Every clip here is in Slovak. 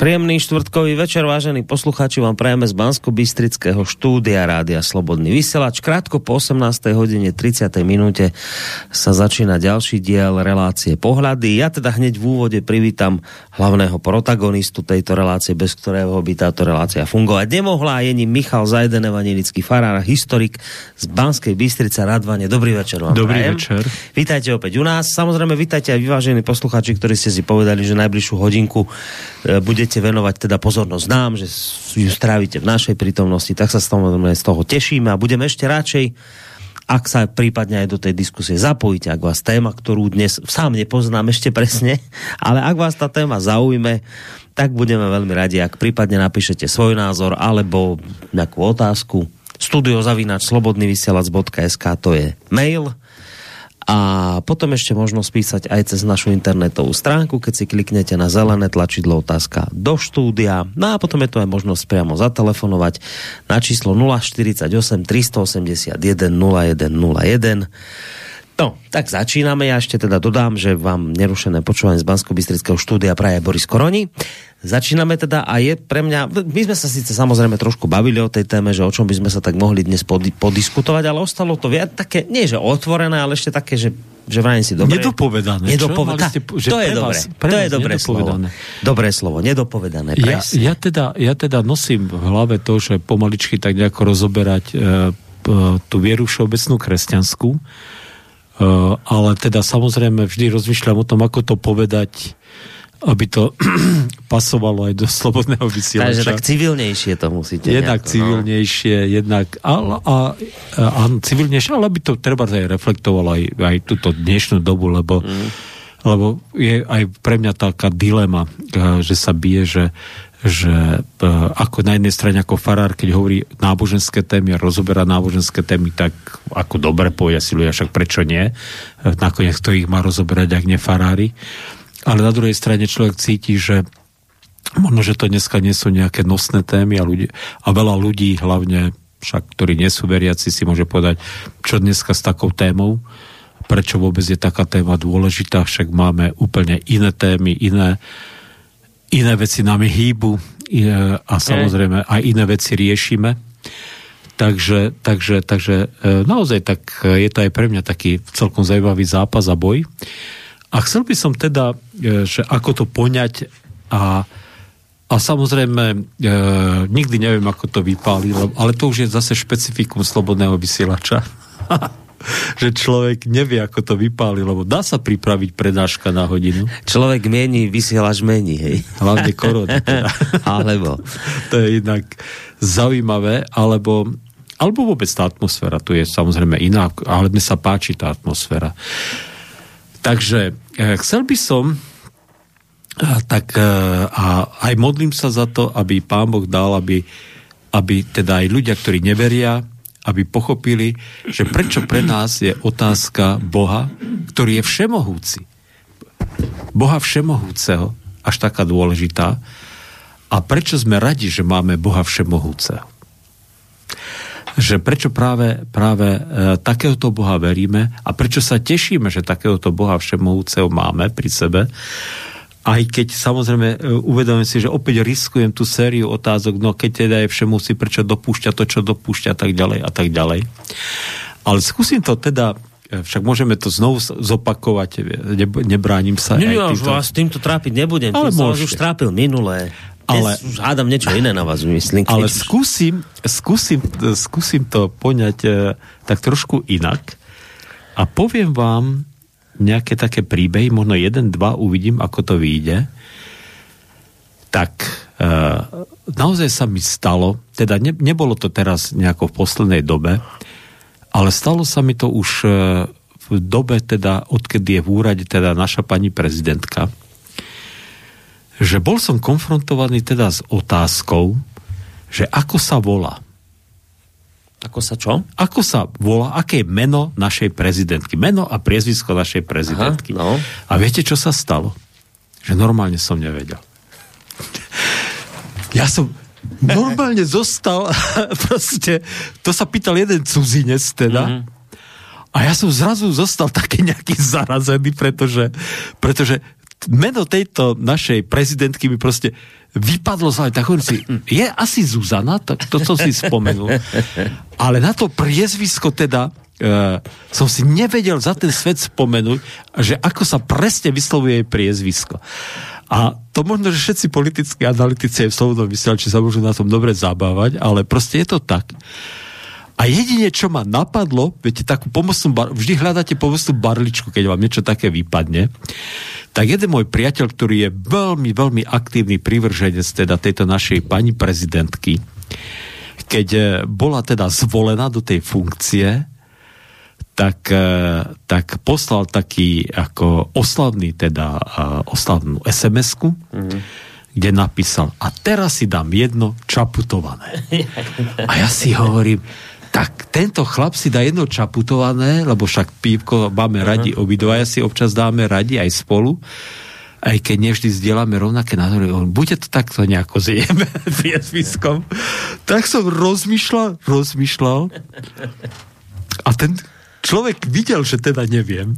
Príjemný štvrtkový večer, vážení poslucháči, vám prajeme z bansko bystrického štúdia Rádia Slobodný vysielač. Krátko po 18. hodine 30. minúte sa začína ďalší diel relácie Pohľady. Ja teda hneď v úvode privítam hlavného protagonistu tejto relácie, bez ktorého by táto relácia fungovať nemohla. Je ním Michal Zajden, evangelický farár, historik z Banskej Bystrice Radvane. Dobrý večer vám Dobrý prajem. večer. Vítajte opäť u nás. Samozrejme, vítajte aj vyvážení poslucháči, ktorí ste si povedali, že najbližšiu hodinku e, budete venovať teda pozornosť nám, že ju strávite v našej prítomnosti, tak sa samozrejme z toho tešíme a budeme ešte radšej, ak sa prípadne aj do tej diskusie zapojíte, ak vás téma, ktorú dnes sám nepoznám ešte presne, ale ak vás tá téma zaujme, tak budeme veľmi radi, ak prípadne napíšete svoj názor alebo nejakú otázku. Studiozavinač slobodnyvysielac.sk to je mail a potom ešte možno spísať aj cez našu internetovú stránku, keď si kliknete na zelené tlačidlo otázka do štúdia. No a potom je tu aj možnosť priamo zatelefonovať na číslo 048 381 0101. No, tak začíname. Ja ešte teda dodám, že vám nerušené počúvanie z bansko štúdia praje Boris Koroni. Začíname teda a je pre mňa, my sme sa síce samozrejme trošku bavili o tej téme, že o čom by sme sa tak mohli dnes podi- podiskutovať, ale ostalo to viac také, nie že otvorené, ale ešte také, že že vrajím si dobre. Nedopovedané. Nedopovedané. Ste, to je dobre. to je dobré slovo. Dobré slovo. Nedopovedané. Ja, ja, teda, ja teda nosím v hlave to, že pomaličky tak nejako rozoberať e, tú vieru všeobecnú kresťanskú, e, ale teda samozrejme vždy rozmýšľam o tom, ako to povedať aby to pasovalo aj do slobodného vysielača. Takže tak civilnejšie to musíte. Jednak nejako, civilnejšie, no. jednak a, a, a, civilnejšie, ale aby to treba aj reflektovalo aj, aj túto dnešnú dobu, lebo, mm. lebo je aj pre mňa taká dilema, eh, že sa bije, že že eh, ako na jednej strane ako farár, keď hovorí náboženské témy a rozoberá náboženské témy, tak ako dobre povedia si ľudia, však prečo nie? Eh, nakoniec kto ich má rozoberať, ak nie farári? Ale na druhej strane človek cíti, že možno, že to dneska nie sú nejaké nosné témy a, ľudí, a veľa ľudí, hlavne však, ktorí nie sú veriaci, si môže povedať, čo dneska s takou témou, prečo vôbec je taká téma dôležitá, však máme úplne iné témy, iné, iné veci nami hýbu a samozrejme aj iné veci riešime. Takže, takže, takže e, naozaj tak je to aj pre mňa taký celkom zaujímavý zápas a boj. A chcel by som teda, e, že ako to poňať a, a samozrejme e, nikdy neviem, ako to vypáli, ale to už je zase špecifikum slobodného vysielača. že človek nevie, ako to vypáli, lebo dá sa pripraviť prednáška na hodinu. Človek mení, vysielač mení, hej. Hlavne korona. Teda. alebo. To je inak zaujímavé, alebo alebo vôbec tá atmosféra, tu je samozrejme iná, ale mne sa páči tá atmosféra. Takže e, chcel by som e, tak e, a aj modlím sa za to, aby Pán Boh dal, aby, aby teda aj ľudia, ktorí neveria, aby pochopili, že prečo pre nás je otázka Boha, ktorý je všemohúci. Boha všemohúceho, až taká dôležitá. A prečo sme radi, že máme Boha všemohúceho že prečo práve, práve e, takéhoto Boha veríme a prečo sa tešíme, že takéhoto Boha všemohúceho máme pri sebe. Aj keď samozrejme e, uvedomím si, že opäť riskujem tú sériu otázok, no keď teda je všemohúci, prečo dopúšťa to, čo dopúšťa a tak ďalej a tak ďalej. Ale skúsim to teda e, však môžeme to znovu zopakovať, ne, nebránim sa. Nie, ja už vás týmto trápiť nebudem, ale tým už trápil minulé ale, už hádam niečo iné na vás myslím. Ale už... skúsim, skúsim, skúsim to poňať e, tak trošku inak a poviem vám nejaké také príbehy, možno jeden, dva, uvidím, ako to vyjde. Tak e, naozaj sa mi stalo, teda ne, nebolo to teraz nejako v poslednej dobe, ale stalo sa mi to už e, v dobe, teda, odkedy je v úrade teda naša pani prezidentka, že bol som konfrontovaný teda s otázkou, že ako sa volá. Ako sa čo? Ako sa volá, aké je meno našej prezidentky. Meno a priezvisko našej prezidentky. Aha, no. A viete, čo sa stalo? Že normálne som nevedel. Ja som normálne zostal, proste, to sa pýtal jeden cudzinec teda, mm-hmm. a ja som zrazu zostal taký nejaký zarazený, pretože, pretože meno tejto našej prezidentky mi proste vypadlo z tak hovorím si, je asi Zuzana, tak to som si spomenul. Ale na to priezvisko teda uh, som si nevedel za ten svet spomenúť, že ako sa presne vyslovuje jej priezvisko. A to možno, že všetci politickí analytici aj v slobodnom vysielači sa môžu na tom dobre zabávať, ale proste je to tak. A jedine, čo ma napadlo, viete, takú pomocnú bar- vždy hľadáte pomocnú barličku, keď vám niečo také vypadne, tak jeden môj priateľ, ktorý je veľmi, veľmi aktívny privrženec teda tejto našej pani prezidentky, keď eh, bola teda zvolená do tej funkcie, tak, eh, tak poslal taký ako oslavný teda eh, oslavnú SMS-ku, mm-hmm kde napísal, a teraz si dám jedno čaputované. A ja si hovorím, tak tento chlap si dá jedno čaputované, lebo však pívko máme radi obidvaja si občas dáme radi aj spolu, aj keď nevždy zdieľame rovnaké názory, on bude to takto nejako zjeme priezviskom. Tak som rozmýšľal, rozmýšľal a ten človek videl, že teda neviem.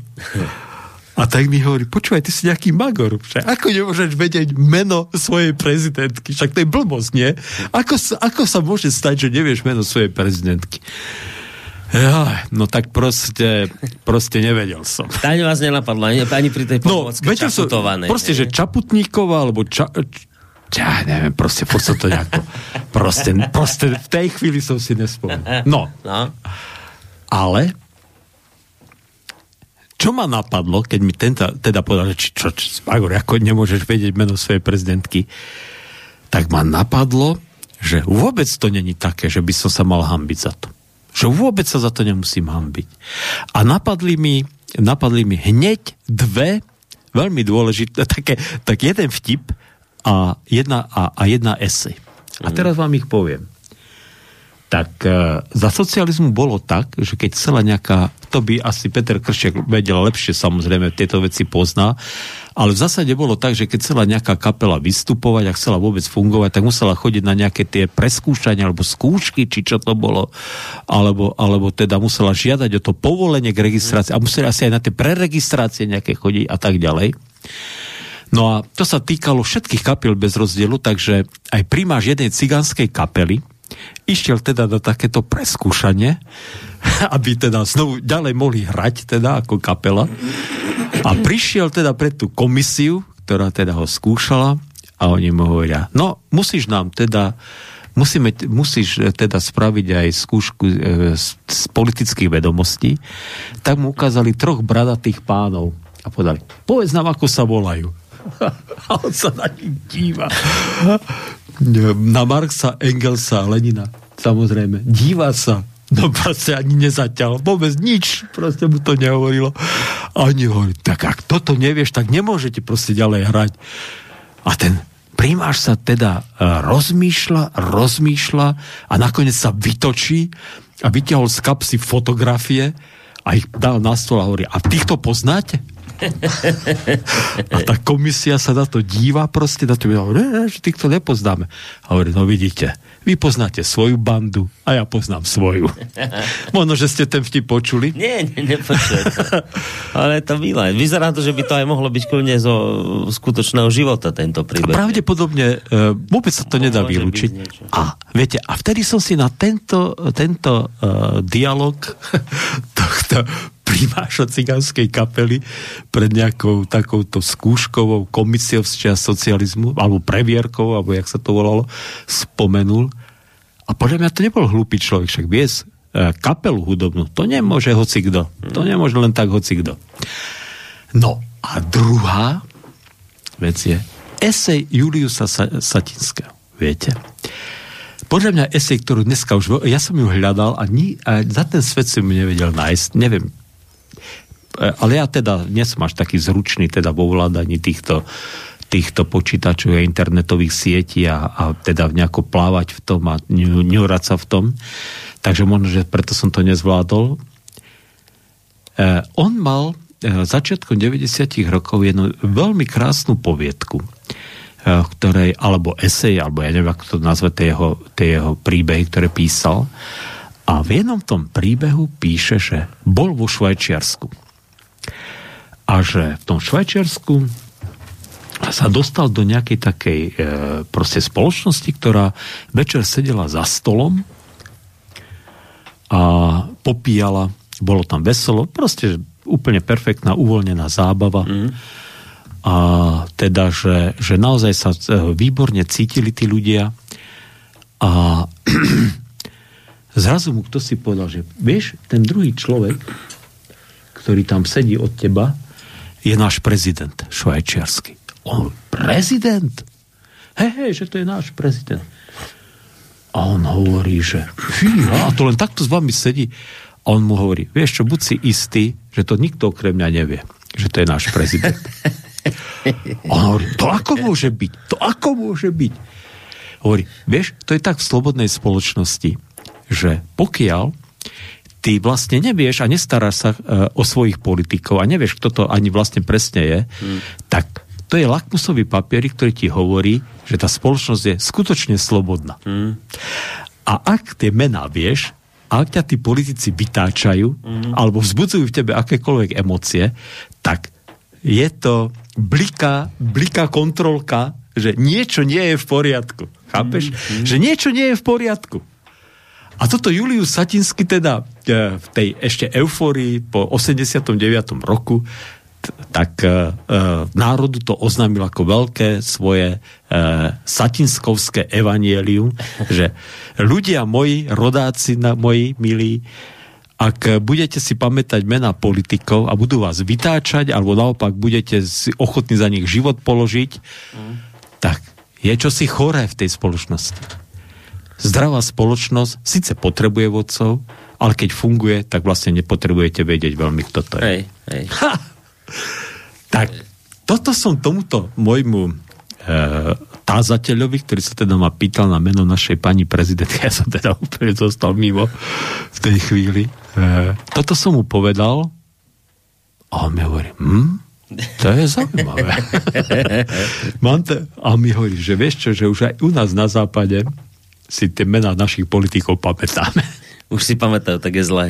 A tak mi hovorí, počúvaj, ty si nejaký magor. Však ako nemôžeš vedieť meno svojej prezidentky? Však to je blbosť, nie? Ako sa, ako sa môže stať, že nevieš meno svojej prezidentky? Ja, no tak proste, proste nevedel som. Ani vás nenapadla, ani, ani pri tej pomôcke no, čaputovanej. Proste, že Čaputníková, alebo ča, ja neviem, proste, som to nejako, proste, proste v tej chvíli som si nespomenul. No. no. Ale čo ma napadlo, keď mi tento, teda povedal, že čo, čo, Magor, ako nemôžeš vedieť meno svojej prezidentky, tak ma napadlo, že vôbec to není také, že by som sa mal hambiť za to. Že vôbec sa za to nemusím hambiť. A napadli mi, napadli mi hneď dve veľmi dôležité, také, tak jeden vtip a jedna, a, a jedna esej. A mhm. teraz vám ich poviem tak e, za socializmu bolo tak, že keď chcela nejaká, to by asi Peter Kršiak vedel lepšie, samozrejme, tieto veci pozná, ale v zásade bolo tak, že keď chcela nejaká kapela vystupovať a chcela vôbec fungovať, tak musela chodiť na nejaké tie preskúšania alebo skúšky, či čo to bolo, alebo, alebo teda musela žiadať o to povolenie k registrácii a musela asi aj na tie preregistrácie nejaké chodiť a tak ďalej. No a to sa týkalo všetkých kapiel bez rozdielu, takže aj primáš jednej cigánskej kapely, išiel teda do takéto preskúšanie, aby teda znovu ďalej mohli hrať teda ako kapela. A prišiel teda pred tú komisiu, ktorá teda ho skúšala a oni mu hovoria, no musíš nám teda musíme, musíš teda spraviť aj skúšku e, z, z politických vedomostí, tak mu ukázali troch bradatých pánov a povedali, povedz nám, ako sa volajú. a on sa na nich díva na Marxa, Engelsa, Lenina. Samozrejme. Díva sa. No proste ani nezaťal. Vôbec nič. Proste mu to nehovorilo. A oni tak ak toto nevieš, tak nemôžete proste ďalej hrať. A ten primáš sa teda e, rozmýšľa, rozmýšľa a nakoniec sa vytočí a vyťahol z kapsy fotografie a ich dal na stôl a hovorí, a týchto poznáte? A tá komisia sa na to díva proste, na to hovorí, že týchto nepoznáme. A hovorí, no vidíte, vy poznáte svoju bandu a ja poznám svoju. Možno, že ste ten vtip počuli? Nie, nie, nepočujem. Ale to milé. Vyzerá to, že by to aj mohlo byť kľudne zo skutočného života tento príbeh. A pravdepodobne uh, vôbec sa to no, nedá vylúčiť. A viete, a vtedy som si na tento, tento uh, dialog tohto primáša cigánskej kapely pred nejakou takouto skúškovou komisiou z socializmu, alebo previerkou, alebo jak sa to volalo, spomenul. A podľa mňa to nebol hlúpy človek, však vies e, kapelu hudobnú, to nemôže hoci kto. To nemôže len tak hoci kto. No a druhá vec je esej Juliusa Satinského. Viete? Podľa mňa esej, ktorú dneska už... Ja som ju hľadal a, ni, a za ten svet som ju nevedel nájsť. Neviem, ale ja teda som až taký zručný teda vo ovládaní týchto, týchto počítačov a internetových sietí a, a teda nejako plávať v tom a ňurať sa v tom. Takže možno, že preto som to nezvládol. E, on mal e, začiatkom 90 rokov jednu veľmi krásnu poviedku, e, ktorej, alebo esej, alebo ja neviem, ako to nazve, tie jeho, jeho príbehy, ktoré písal. A v jednom tom príbehu píše, že bol vo Švajčiarsku a že v tom Švajčiarsku sa dostal do nejakej takej e, proste spoločnosti, ktorá večer sedela za stolom a popíjala, bolo tam veselo, proste úplne perfektná, uvoľnená zábava. Mm. A teda, že, že naozaj sa e, výborne cítili tí ľudia a zrazu mu kto si povedal, že vieš, ten druhý človek, ktorý tam sedí od teba, je náš prezident švajčiarsky. On, prezident? Hej, hej, že to je náš prezident. A on hovorí, že a to len takto s vami sedí. A on mu hovorí, vieš čo, buď si istý, že to nikto okrem mňa nevie, že to je náš prezident. A on hovorí, to ako môže byť? To ako môže byť? Hovorí, vieš, to je tak v slobodnej spoločnosti, že pokiaľ ty vlastne nevieš a nestaráš sa uh, o svojich politikov a nevieš, kto to ani vlastne presne je, hmm. tak to je lakmusový papier, ktorý ti hovorí, že tá spoločnosť je skutočne slobodná. Hmm. A ak tie mená vieš, ak ťa tí politici vytáčajú, mm. alebo vzbudzujú v tebe akékoľvek emócie, tak je to bliká, bliká kontrolka, že niečo nie je v poriadku. Chápeš? Mm. Že niečo nie je v poriadku. A toto Julius Satinsky teda e, v tej ešte eufórii po 89. roku tak uh, národu to oznámil ako veľké svoje uh, satinskovské evanielium, že ľudia moji, rodáci na, moji milí, ak budete si pamätať mena politikov a budú vás vytáčať, alebo naopak budete si ochotní za nich život položiť, mm. tak je čosi choré v tej spoločnosti zdravá spoločnosť síce potrebuje vodcov, ale keď funguje, tak vlastne nepotrebujete vedieť veľmi, kto to je. Hej, hej. Ha! Tak toto som tomuto môjmu e, tázateľovi, ktorý sa teda ma pýtal na meno našej pani prezidentky, ja som teda úplne zostal mimo v tej chvíli. E, toto som mu povedal a on mi hovorí, hm, to je zaujímavé. Mám to, a mi hovorí, že vieš čo, že už aj u nás na západe si tie mená našich politikov pamätáme. Už si pamätajú, tak je zlé.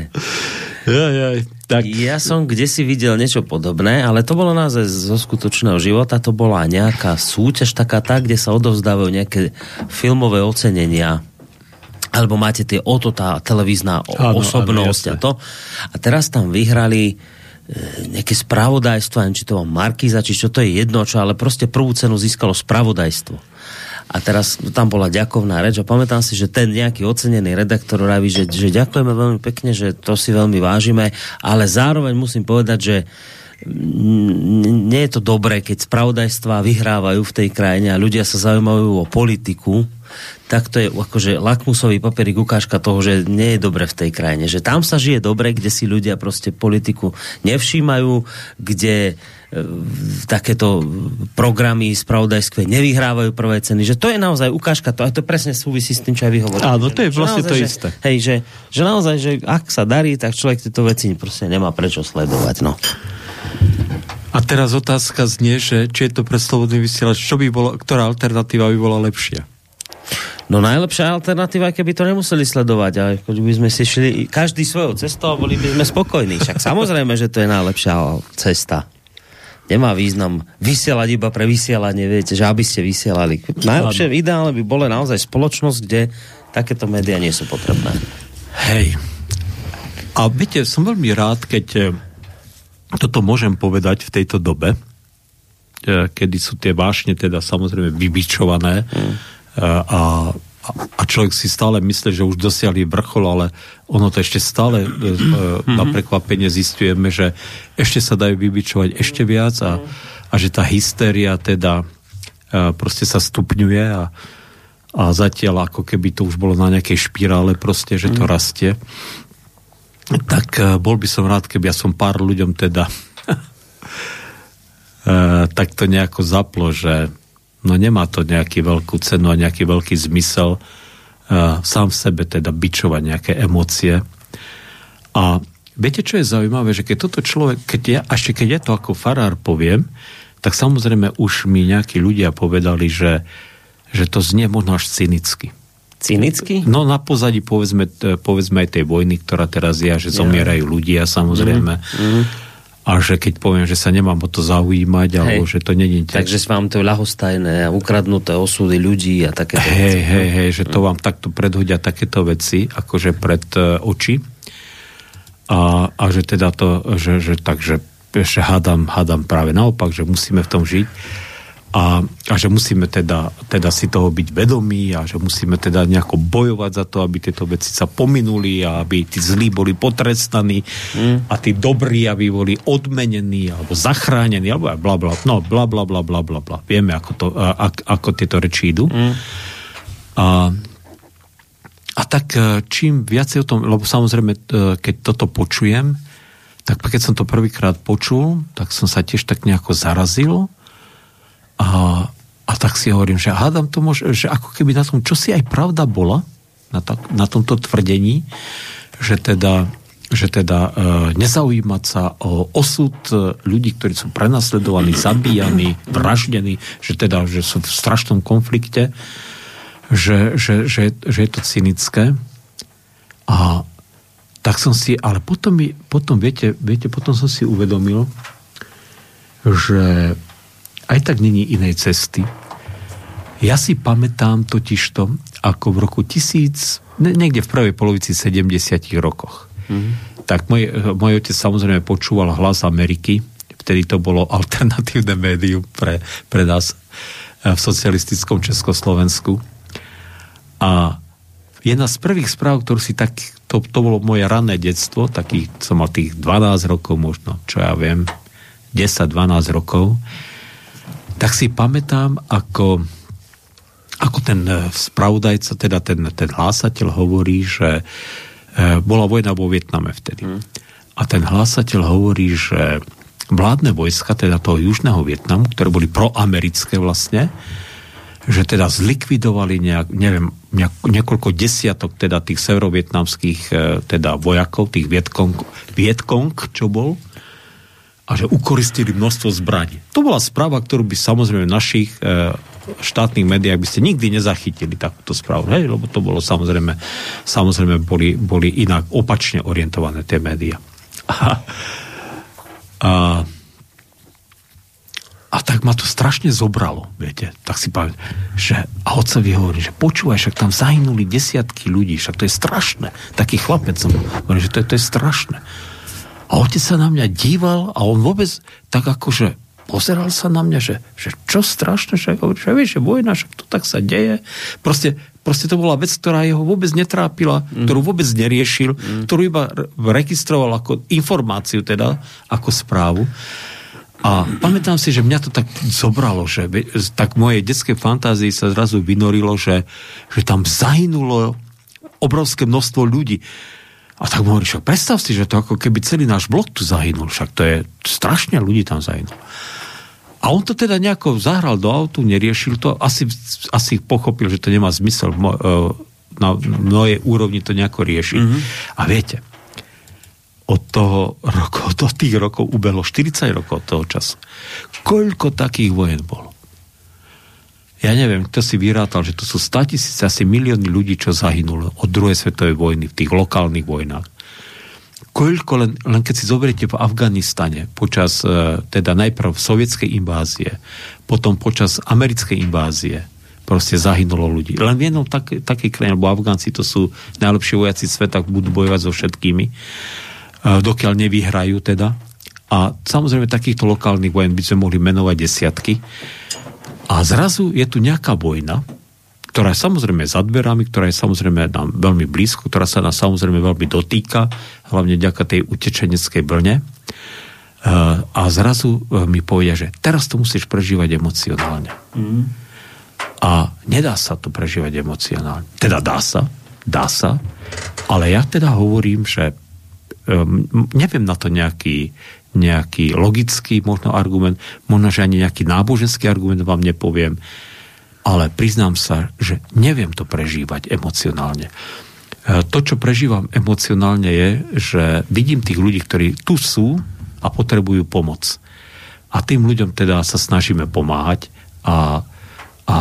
Ja, ja, tak. ja som kde si videl niečo podobné, ale to bolo naozaj zo skutočného života, to bola nejaká súťaž taká tá, kde sa odovzdávajú nejaké filmové ocenenia alebo máte tie oto tá televízna áno, osobnosť áno, a to. A teraz tam vyhrali e, nejaké spravodajstvo, neviem, či to má Markiza, či čo to je jedno, čo, ale proste prvú cenu získalo spravodajstvo a teraz tam bola ďakovná reč a pamätám si, že ten nejaký ocenený redaktor vraví, že, že ďakujeme veľmi pekne, že to si veľmi vážime, ale zároveň musím povedať, že nie je to dobré, keď spravodajstva vyhrávajú v tej krajine a ľudia sa zaujímajú o politiku, tak to je akože lakmusový papierik ukážka toho, že nie je dobre v tej krajine. Že tam sa žije dobre, kde si ľudia proste politiku nevšímajú, kde takéto programy spravodajské nevyhrávajú prvé ceny, že to je naozaj ukážka, to, a to presne súvisí s tým, čo aj vy hovoríte. Áno, to je vlastne naozaj, to že, isté. Hej, že, že naozaj, že ak sa darí, tak človek tieto veci proste nemá prečo sledovať, no. A teraz otázka znie, že či je to pre slobodný vysielač, čo by bolo, ktorá alternatíva by bola lepšia? No najlepšia alternatíva, keby to nemuseli sledovať, ale by sme si šli každý svojou cestou a boli by sme spokojní. Však samozrejme, že to je najlepšia cesta nemá význam vysielať iba pre vysielanie, viete, že aby ste vysielali. Najlepšie ideálne by bolo naozaj spoločnosť, kde takéto médiá nie sú potrebné. Hej. A viete, som veľmi rád, keď eh, toto môžem povedať v tejto dobe, eh, kedy sú tie vášne teda samozrejme vybičované mm. a a človek si stále myslí, že už dosiahli vrchol, ale ono to ešte stále mm-hmm. na prekvapenie zistujeme, že ešte sa dajú vybičovať ešte viac a, a že tá hystéria teda e, proste sa stupňuje a, a zatiaľ ako keby to už bolo na nejakej špirále proste, že to mm. rastie. Tak bol by som rád, keby ja som pár ľuďom teda tak to nejako zaplo, že no nemá to nejaký veľkú cenu a nejaký veľký zmysel uh, sám v sebe teda bičovať nejaké emócie. A viete, čo je zaujímavé, že keď toto človek, keď ja, ešte keď ja to ako farár poviem, tak samozrejme už mi nejakí ľudia povedali, že, že to znie možno až cynicky. Cynicky? No na pozadí povedzme, povedzme aj tej vojny, ktorá teraz je, že zomierajú ľudia samozrejme. Mm. Mm. A že keď poviem, že sa nemám o to zaujímať, hej. alebo že to není... Takže vám to ľahostajné a ukradnuté osudy ľudí a takéto hej, veci. Hej, hej, že to vám takto predhodia takéto veci, akože pred uh, oči. A, a že teda to, že, že takže že hádam, hádam práve naopak, že musíme v tom žiť a, a že musíme teda, teda si toho byť vedomí a že musíme teda nejako bojovať za to, aby tieto veci sa pominuli a aby tí zlí boli potrestaní mm. a tí dobrí, aby boli odmenení alebo zachránení alebo bla bla, no bla bla bla bla bla bla. Vieme, ako, to, a, ako tieto reči idú. Mm. A, a tak e, čím viacej o tom, lebo samozrejme, e, keď toto počujem, tak keď som to prvýkrát počul, tak som sa tiež tak nejako zarazil a, a tak si hovorím, že hádam to môže, že ako keby na tom, čo si aj pravda bola, na, to, na tomto tvrdení, že teda, že teda e, nezaujímať sa o osud e, ľudí, ktorí sú prenasledovaní, zabíjani, vraždení, že teda, že sú v strašnom konflikte, že, že, že, že je to cynické. A tak som si, ale potom, potom viete, viete, potom som si uvedomil, že aj tak není inej cesty. Ja si pamätám totižto, ako v roku tisíc, niekde v prvej polovici 70 rokoch. Mm-hmm. Tak môj, môj otec samozrejme počúval hlas Ameriky, vtedy to bolo alternatívne médium pre, pre nás e, v socialistickom Československu. A jedna z prvých správ, ktorú si tak, to, to bolo moje ranné detstvo, takých, som mal tých 12 rokov možno, čo ja viem, 10-12 rokov, tak si pamätám, ako, ako ten e, spravodajca, teda ten, ten hlásateľ hovorí, že e, bola vojna vo Vietname vtedy. Hmm. A ten hlásateľ hovorí, že vládne vojska, teda toho južného Vietnamu, ktoré boli proamerické vlastne, že teda zlikvidovali nejak, neviem, nejak, niekoľko desiatok teda tých severovietnamských e, teda vojakov, tých Vietkong, Vietkong, čo bol, a že ukoristili množstvo zbraní. To bola správa, ktorú by samozrejme v našich e, štátnych médiách by ste nikdy nezachytili takúto správu, hej? lebo to bolo samozrejme, samozrejme boli, boli inak opačne orientované tie médiá. A, a, a tak ma to strašne zobralo, viete. Tak si pamätám, že a otcovi hovorí, že počúvaj, však tam zahynuli desiatky ľudí, však to je strašné. Taký chlapec som hovorí, že to je, to je strašné. A otec sa na mňa díval a on vôbec tak akože pozeral sa na mňa, že, že čo strašné, že, že vieš, že vojna, však to tak sa deje. Proste, proste to bola vec, ktorá jeho vôbec netrápila, mm. ktorú vôbec neriešil, mm. ktorú iba registroval ako informáciu teda, ako správu. A pamätám si, že mňa to tak zobralo, že tak mojej detskej fantázii sa zrazu vynorilo, že, že tam zahynulo obrovské množstvo ľudí. A tak mu hovorí, však predstav si, že to ako keby celý náš blok tu zahynul, však to je strašne ľudí tam zahynul. A on to teda nejako zahral do autu, neriešil to, asi, asi pochopil, že to nemá zmysel e, na mnohej úrovni to nejako riešiť. Mm-hmm. A viete, od toho roku, od tých rokov ubehlo 40 rokov od toho času. Koľko takých vojen bolo? Ja neviem, kto si vyrátal, že to sú 100 tisíce, asi milióny ľudí, čo zahynulo od druhej svetovej vojny v tých lokálnych vojnách. Koľko, len, len keď si zoberiete v Afganistane počas e, teda najprv sovietskej invázie, potom počas americkej invázie, proste zahynulo ľudí. Len v jednom tak, takej krajine, lebo Afgánci to sú najlepší vojaci sveta, budú bojovať so všetkými, e, dokiaľ nevyhrajú teda. A samozrejme takýchto lokálnych vojen by sme mohli menovať desiatky. A zrazu je tu nejaká vojna, ktorá je samozrejme za dverami, ktorá je samozrejme nám veľmi blízko, ktorá sa nás samozrejme veľmi dotýka, hlavne ďaká tej utečeneckej blne. E, a zrazu e, mi povedia, že teraz to musíš prežívať emocionálne. Mm. A nedá sa to prežívať emocionálne. Teda dá sa, dá sa, ale ja teda hovorím, že um, neviem na to nejaký, nejaký logický možno argument, možno, že ani nejaký náboženský argument vám nepoviem, ale priznám sa, že neviem to prežívať emocionálne. E, to, čo prežívam emocionálne je, že vidím tých ľudí, ktorí tu sú a potrebujú pomoc. A tým ľuďom teda sa snažíme pomáhať a, a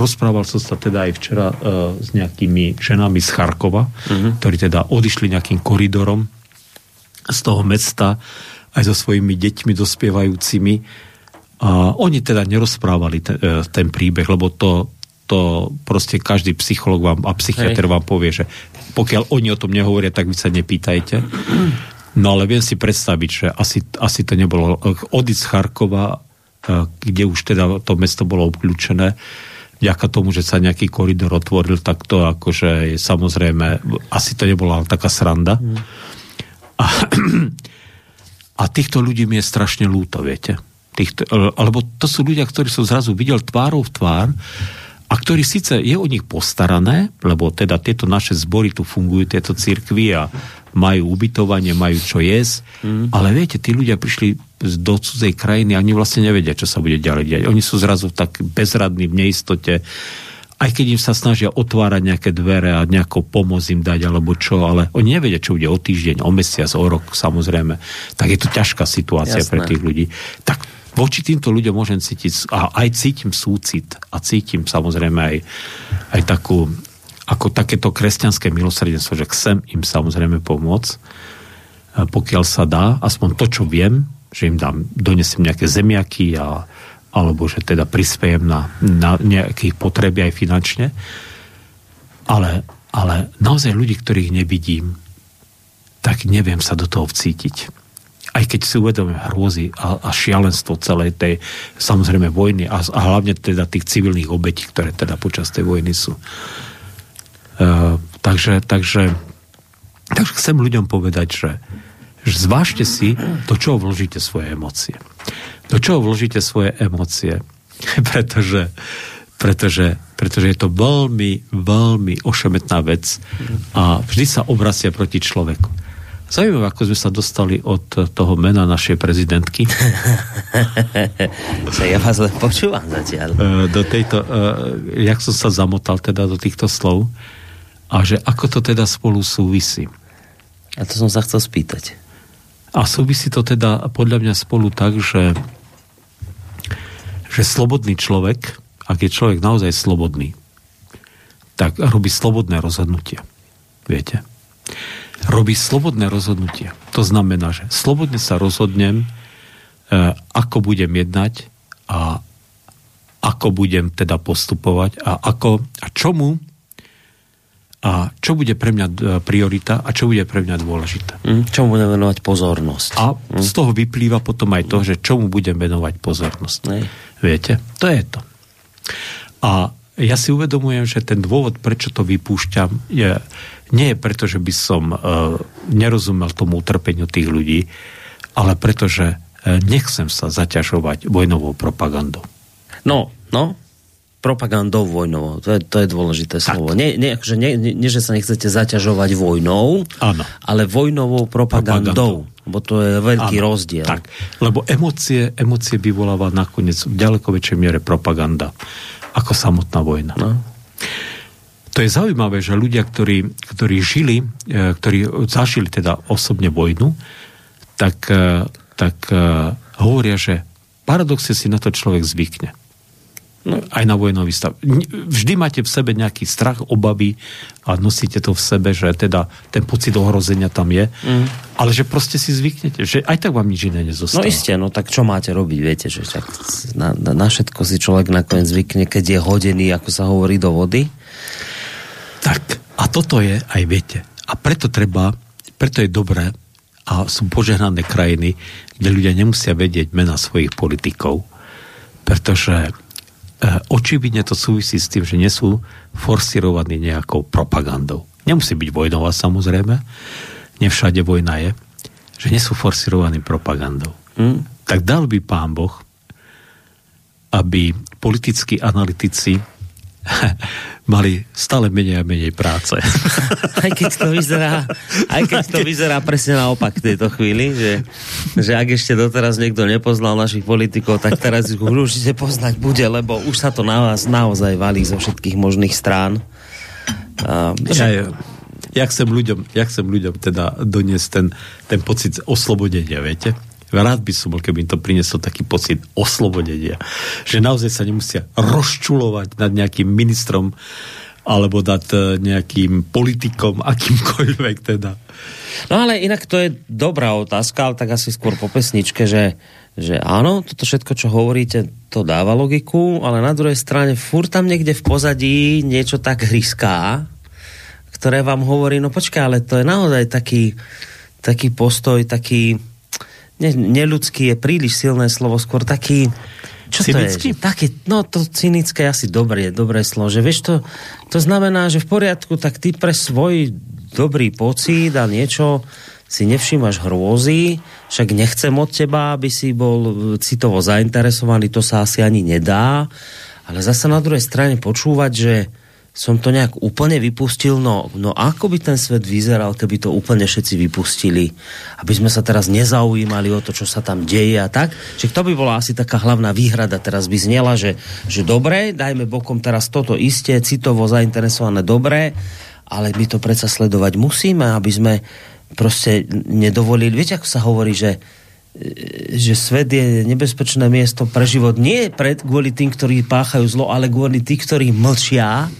rozprával som sa teda aj včera uh, s nejakými ženami z Charkova, uh-huh. ktorí teda odišli nejakým koridorom z toho mesta aj so svojimi deťmi dospievajúcimi. A oni teda nerozprávali ten, ten príbeh, lebo to, to proste každý psycholog vám a psychiatr vám povie, že pokiaľ oni o tom nehovoria, tak vy sa nepýtajte. No ale viem si predstaviť, že asi, asi to nebolo. Odísť z Charkova, kde už teda to mesto bolo obklúčené, vďaka tomu, že sa nejaký koridor otvoril, tak to akože je samozrejme, asi to nebola taká sranda. Mm. A, a týchto ľudí mi je strašne lúto, viete. Týchto, alebo to sú ľudia, ktorí som zrazu videl tvárou v tvár a ktorí síce je o nich postarané, lebo teda tieto naše zbory tu fungujú, tieto cirkvy a majú ubytovanie, majú čo jesť, mm. ale viete, tí ľudia prišli do cudzej krajiny a oni vlastne nevedia, čo sa bude ďalej diať. Oni sú zrazu tak bezradní v neistote, aj keď im sa snažia otvárať nejaké dvere a nejako pomôcť im dať alebo čo, ale oni nevedia, čo bude o týždeň, o mesiac, o rok, samozrejme. Tak je to ťažká situácia Jasné. pre tých ľudí. Tak voči týmto ľuďom môžem cítiť, a aj cítim súcit a cítim samozrejme aj, aj takú ako takéto kresťanské milosrdenstvo, že chcem im samozrejme pomôcť, pokiaľ sa dá, aspoň to, čo viem, že im dám, donesem nejaké zemiaky a, alebo že teda prispiejem na, na nejakých potreby aj finančne. Ale, ale naozaj ľudí, ktorých nevidím, tak neviem sa do toho vcítiť. Aj keď si uvedomím hrôzy a, a šialenstvo celej tej, samozrejme, vojny a, a hlavne teda tých civilných obetí, ktoré teda počas tej vojny sú. Eh, takže, takže, takže chcem ľuďom povedať, že, že zvážte si, do čoho vložíte svoje emócie. Do čoho vložíte svoje emócie. pretože, pretože, pretože je to veľmi, veľmi ošemetná vec a vždy sa obracia proti človeku. Zaujímavé, ako sme sa dostali od toho mena našej prezidentky. ja vás len počúvam zatiaľ. Eh, do tejto, eh, jak som sa zamotal teda do týchto slov, a že ako to teda spolu súvisí. A to som sa chcel spýtať. A súvisí to teda podľa mňa spolu tak, že, že slobodný človek, ak je človek naozaj slobodný, tak robí slobodné rozhodnutie. Viete? Robí slobodné rozhodnutie. To znamená, že slobodne sa rozhodnem, e, ako budem jednať a ako budem teda postupovať a, ako, a čomu a čo bude pre mňa e, priorita a čo bude pre mňa dôležité. Mm, čomu budem venovať pozornosť. A mm. z toho vyplýva potom aj to, že čomu budem venovať pozornosť. Nej. Viete? To je to. A ja si uvedomujem, že ten dôvod, prečo to vypúšťam, je, nie je preto, že by som uh, nerozumel tomu utrpeniu tých ľudí, ale preto, že uh, nechcem sa zaťažovať vojnovou propagandou. No, no, propagandou vojnovou. To je, to je dôležité tak. slovo. Nie, nie, akože nie, nie, že sa nechcete zaťažovať vojnou, ano. ale vojnovou propagandou. propagandou. Bo to je veľký ano. rozdiel. Tak, lebo emócie, emócie vyvoláva nakoniec v ďaleko väčšej miere propaganda ako samotná vojna. No. To je zaujímavé, že ľudia, ktorí, ktorí žili, e, ktorí zažili teda osobne vojnu, tak, e, tak e, hovoria, že paradoxe si na to človek zvykne. No, aj na vojnový stav. Vždy máte v sebe nejaký strach, obavy a nosíte to v sebe, že teda ten pocit ohrozenia tam je, mm. ale že proste si zvyknete, že aj tak vám nič iné nezostáva. No isté, no tak čo máte robiť, viete, že tak na, na, na všetko si človek nakoniec zvykne, keď je hodený, ako sa hovorí, do vody. Tak, a toto je, aj viete, a preto treba, preto je dobré, a sú požehnané krajiny, kde ľudia nemusia vedieť mena svojich politikov, pretože očividne to súvisí s tým, že nie sú forsirovaní nejakou propagandou. Nemusí byť vojnová samozrejme, nevšade vojna je, že nie sú forsirovaní propagandou. Mm. Tak dal by pán Boh, aby politickí analytici mali stále menej a menej práce. Aj keď to vyzerá, aj keď to vyzerá presne naopak v tejto chvíli, že, že ak ešte doteraz niekto nepoznal našich politikov, tak teraz ich určite poznať bude, lebo už sa to na vás naozaj valí zo všetkých možných strán. A, ja, ja, chcem ľuďom, ja chcem ľuďom teda doniesť ten, ten pocit oslobodenia, viete? Rád by som bol, keby im to priniesol taký pocit oslobodenia. Že naozaj sa nemusia rozčulovať nad nejakým ministrom alebo dať e, nejakým politikom, akýmkoľvek teda. No ale inak to je dobrá otázka, ale tak asi skôr po pesničke, že, že áno, toto všetko, čo hovoríte, to dáva logiku, ale na druhej strane fur tam niekde v pozadí niečo tak hryská, ktoré vám hovorí, no počkaj, ale to je naozaj taký, taký postoj, taký ne, neľudský je príliš silné slovo, skôr taký čo cynický? to je? Také, no to cynické asi dobré, dobré slovo. Že vieš, to, to znamená, že v poriadku, tak ty pre svoj dobrý pocit a niečo si nevšímaš hrôzy, však nechcem od teba, aby si bol citovo zainteresovaný, to sa asi ani nedá, ale zase na druhej strane počúvať, že som to nejak úplne vypustil, no, no ako by ten svet vyzeral, keby to úplne všetci vypustili, aby sme sa teraz nezaujímali o to, čo sa tam deje a tak. Čiže to by bola asi taká hlavná výhrada teraz by znela, že, že dobre, dajme bokom teraz toto isté, citovo zainteresované dobre, ale my to predsa sledovať musíme, aby sme proste nedovolili. Viete, ako sa hovorí, že že svet je nebezpečné miesto pre život nie pred, kvôli tým, ktorí páchajú zlo, ale kvôli tým, ktorí mlčia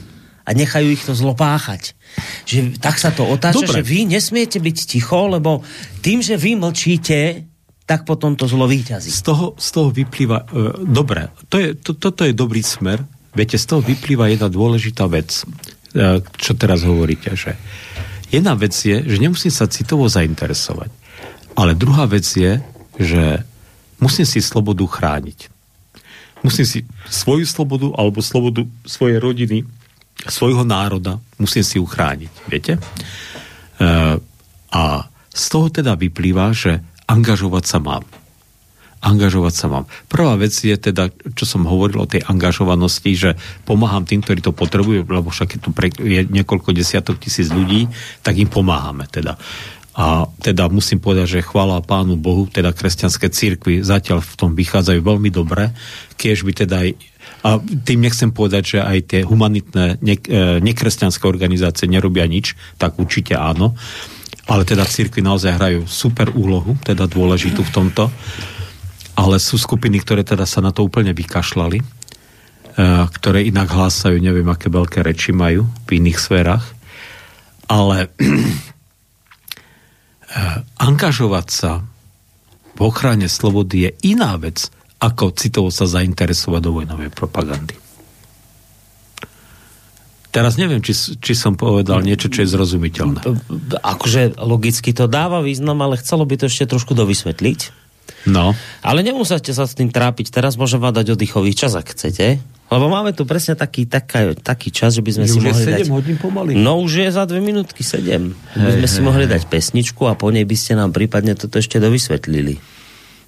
a nechajú ich to zlo páchať. Že tak sa to otáča, Dobre. že vy nesmiete byť ticho, lebo tým, že vy mlčíte, tak potom to zlo výťazí. Z toho, z toho vyplýva... Uh, dobre, to je, to, toto je dobrý smer. Viete, z toho vyplýva jedna dôležitá vec, uh, čo teraz hovoríte, že jedna vec je, že nemusím sa citovo zainteresovať. Ale druhá vec je, že musím si slobodu chrániť. Musím si svoju slobodu alebo slobodu svojej rodiny svojho národa, musím si uchrániť, viete? E, a z toho teda vyplýva, že angažovať sa mám. Angažovať sa mám. Prvá vec je teda, čo som hovoril o tej angažovanosti, že pomáham tým, ktorí to potrebujú, lebo však je tu pre, je niekoľko desiatok tisíc ľudí, tak im pomáhame teda. A teda musím povedať, že chvála Pánu Bohu, teda kresťanské církvy zatiaľ v tom vychádzajú veľmi dobre, keď by teda aj a tým nechcem povedať, že aj tie humanitné e, nekresťanské organizácie nerobia nič, tak určite áno. Ale teda církvy naozaj hrajú super úlohu, teda dôležitú v tomto. Ale sú skupiny, ktoré teda sa na to úplne vykašľali, e, ktoré inak hlásajú, neviem, aké veľké reči majú v iných sférach. Ale e, angažovať sa v ochrane slobody je iná vec, ako citovo sa zainteresovať do vojnovej propagandy. Teraz neviem, či, či som povedal niečo, čo je zrozumiteľné. Akože logicky to dáva význam, ale chcelo by to ešte trošku dovysvetliť. No. Ale nemusíte sa s tým trápiť. Teraz môžem vám dať oddychový čas, ak chcete. Lebo máme tu presne taký, taká, taký čas, že by sme je si mohli 7 dať... hodín pomaly. No už je za dve minútky 7. By sme hej, si mohli dať pesničku a po nej by ste nám prípadne toto ešte dovysvetlili.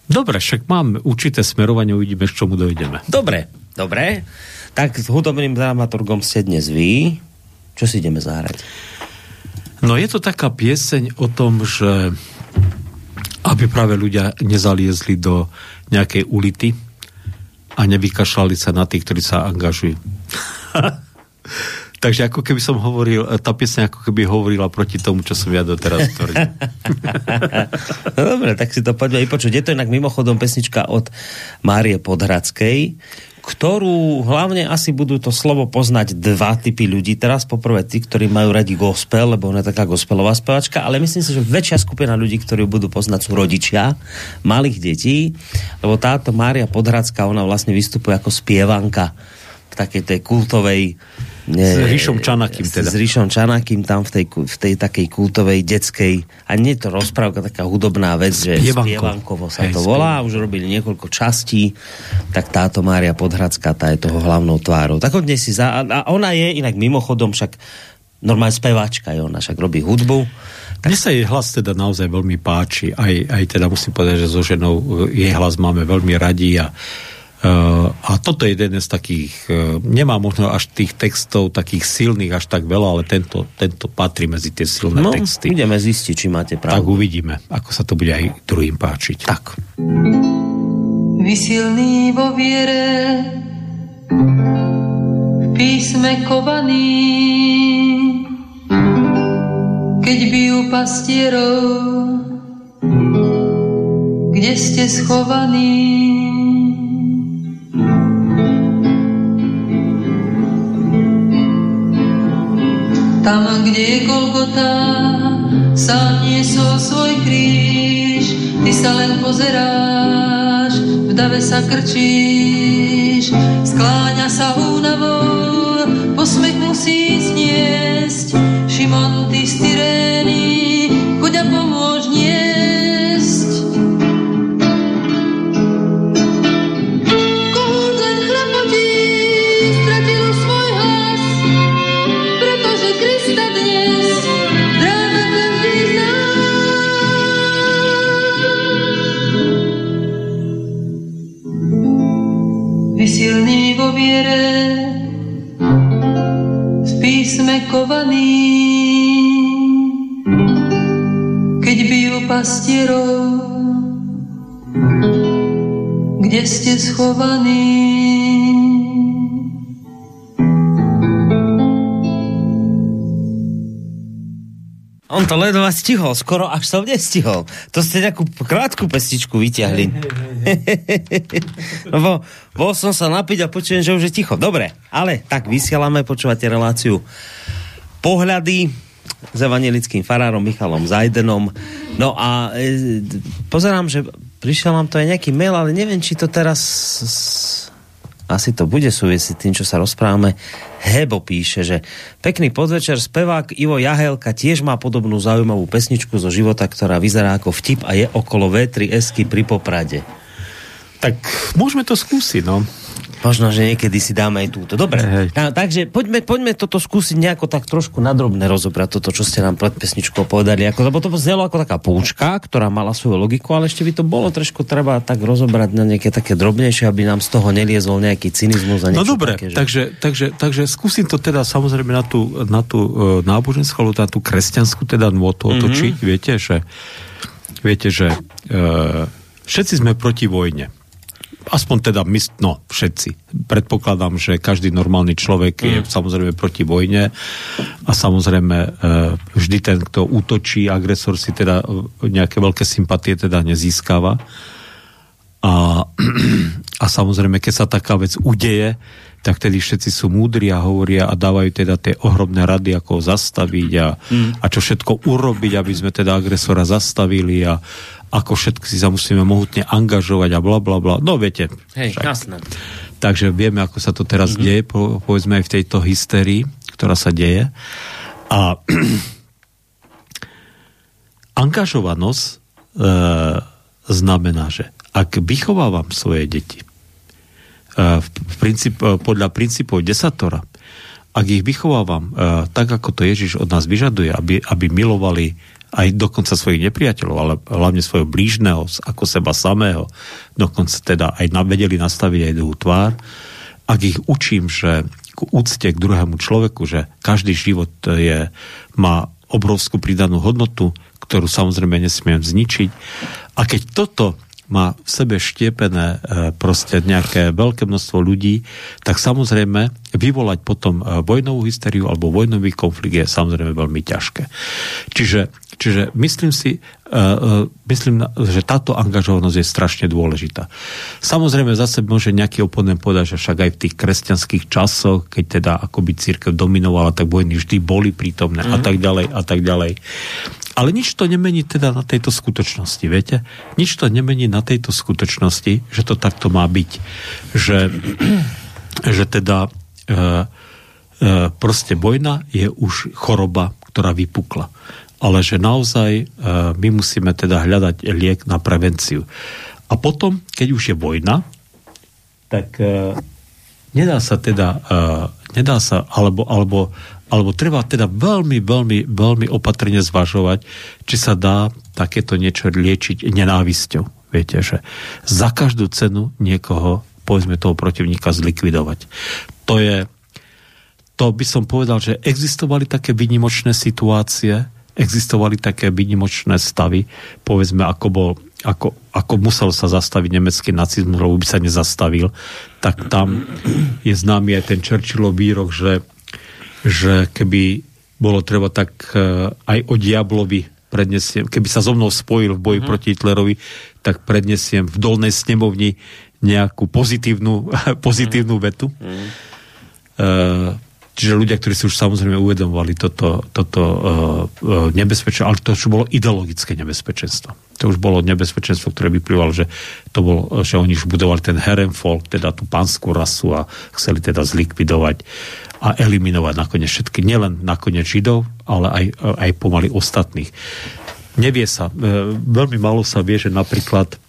Dobre, však mám určité smerovanie, uvidíme, k čomu dojdeme. Dobre, dobre. Tak s hudobným dramaturgom ste dnes vy. Čo si ideme zahrať? No je to taká pieseň o tom, že aby práve ľudia nezaliezli do nejakej ulity a nevykašľali sa na tých, ktorí sa angažujú. Takže ako keby som hovoril, tá piesň ako keby hovorila proti tomu, čo som ja doteraz tvrdil. no dobre, tak si to poďme vypočuť. Je to inak mimochodom pesnička od Márie Podhradskej, ktorú hlavne asi budú to slovo poznať dva typy ľudí. Teraz poprvé tí, ktorí majú radi gospel, lebo ona je taká gospelová spevačka, ale myslím si, že väčšia skupina ľudí, ktorí budú poznať sú rodičia malých detí, lebo táto Mária Podhradská, ona vlastne vystupuje ako spievanka v takej tej kultovej s Ríšom Čanakým teda. S Ríšom Čanakým tam v tej, v tej takej kultovej detskej, a nie je to rozprávka, taká hudobná vec, že Spievanko. Spievankovo sa Hej, to volá, už robili niekoľko častí, tak táto Mária Podhradská, tá je toho hlavnou tvárou. Tak dnes si za, a ona je inak mimochodom však normálne speváčka, je ona však robí hudbu. Tak... Mne sa jej hlas teda naozaj veľmi páči, aj, aj teda musím povedať, že so ženou jej hlas máme veľmi radi a a toto je jeden z takých, uh, nemá možno až tých textov takých silných až tak veľa, ale tento, tento patrí medzi tie silné no, texty. ideme zistiť, či máte pravdu. Tak uvidíme, ako sa to bude aj druhým páčiť. Tak. Vysilný vo viere, v písme kovaný, keď bijú pastierov, kde ste schovaní, Tam, kde je Golgota, sám niesol svoj kríž, ty sa len pozeráš, v dave sa krčíš, skláňa sa únavou, ste schovaní. On to ledva stihol, skoro až som nestihol. To ste nejakú krátku pestičku vyťahli. no, bo, bol som sa napiť a počujem, že už je ticho. Dobre, ale tak vysielame, počúvate reláciu pohľady s evangelickým farárom Michalom Zajdenom. No a e, pozerám, že prišiel nám to aj nejaký mail, ale neviem, či to teraz asi to bude súvisieť tým, čo sa rozprávame. Hebo píše, že pekný podvečer, spevák Ivo Jahelka tiež má podobnú zaujímavú pesničku zo života, ktorá vyzerá ako vtip a je okolo V3Sky pri Poprade. Tak môžeme to skúsiť, no. Možno, že niekedy si dáme aj túto. Dobre, Hej. a, takže poďme, poďme toto skúsiť nejako tak trošku nadrobne rozobrať, toto, čo ste nám pred pesničkou povedali. Ako, lebo to znelo ako taká poučka, ktorá mala svoju logiku, ale ešte by to bolo trošku treba tak rozobrať na nejaké také drobnejšie, aby nám z toho neliezol nejaký cynizmus a No dobre, také, že... takže, takže, takže skúsim to teda samozrejme na tú, na tú uh, náboženskú, alebo na tú kresťanskú teda nôtu Mhm. otočiť. Mm-hmm. Viete, že, viete, že uh, všetci sme proti vojne. Aspoň teda my, no všetci. Predpokladám, že každý normálny človek je samozrejme proti vojne a samozrejme uh, vždy ten, kto útočí, agresor si teda uh, nejaké veľké sympatie teda nezískava. A, a samozrejme, keď sa taká vec udeje, tak tedy všetci sú múdri a hovoria a dávajú teda tie ohromné rady, ako ho zastaviť a, mm. a čo všetko urobiť, aby sme teda agresora zastavili a ako všetko si sa musíme mohutne angažovať a bla bla bla. No viete. Hej, jasné. Takže vieme, ako sa to teraz mm-hmm. deje, po, povedzme aj v tejto hysterii, ktorá sa deje. A angažovanosť e, znamená, že ak vychovávam svoje deti v, v princíp, e, podľa princípov desatora, ak ich vychovávam e, tak, ako to Ježiš od nás vyžaduje, aby, aby milovali aj dokonca svojich nepriateľov, ale hlavne svojho blížneho, ako seba samého, dokonca teda aj vedeli nastaviť aj druhú tvár, ak ich učím, že k úcte k druhému človeku, že každý život je, má obrovskú pridanú hodnotu, ktorú samozrejme nesmiem zničiť. A keď toto má v sebe štiepené e, proste nejaké veľké množstvo ľudí, tak samozrejme vyvolať potom e, vojnovú hysteriu alebo vojnový konflikt je samozrejme veľmi ťažké. Čiže, čiže myslím si, e, myslím, že táto angažovanosť je strašne dôležitá. Samozrejme zase môže nejaký oponent povedať, že však aj v tých kresťanských časoch, keď teda akoby církev dominovala, tak vojny vždy boli prítomné mm. a tak ďalej a tak ďalej. Ale nič to nemení teda na tejto skutočnosti, viete? Nič to nemení na tejto skutočnosti, že to takto má byť. Že, že teda e, e, proste vojna je už choroba, ktorá vypukla. Ale že naozaj e, my musíme teda hľadať liek na prevenciu. A potom, keď už je vojna, tak e, nedá sa teda, e, nedá sa, alebo, alebo alebo treba teda veľmi, veľmi, veľmi opatrne zvažovať, či sa dá takéto niečo liečiť nenávisťou. Viete, že za každú cenu niekoho, povedzme toho protivníka, zlikvidovať. To je, to by som povedal, že existovali také výnimočné situácie, existovali také výnimočné stavy, povedzme, ako bol ako, ako musel sa zastaviť nemecký nacizmus, lebo by sa nezastavil, tak tam je známy aj ten Churchillov výrok, že že keby bolo treba tak uh, aj o diablovi prednesiem, keby sa so mnou spojil v boji mm. proti Hitlerovi, tak prednesiem v dolnej snemovni nejakú pozitívnu, pozitívnu mm. vetu. Mm. Čiže ľudia, ktorí si už samozrejme uvedomovali toto, toto uh, uh, nebezpečenstvo, ale to už bolo ideologické nebezpečenstvo. To už bolo nebezpečenstvo, ktoré vyplývalo, že to bol, že oni už budovali ten Herrenvolk, teda tú pánskú rasu a chceli teda zlikvidovať a eliminovať nakoniec všetky, nielen nakoniec Židov, ale aj, aj pomaly ostatných. Nevie sa, uh, veľmi málo sa vie, že napríklad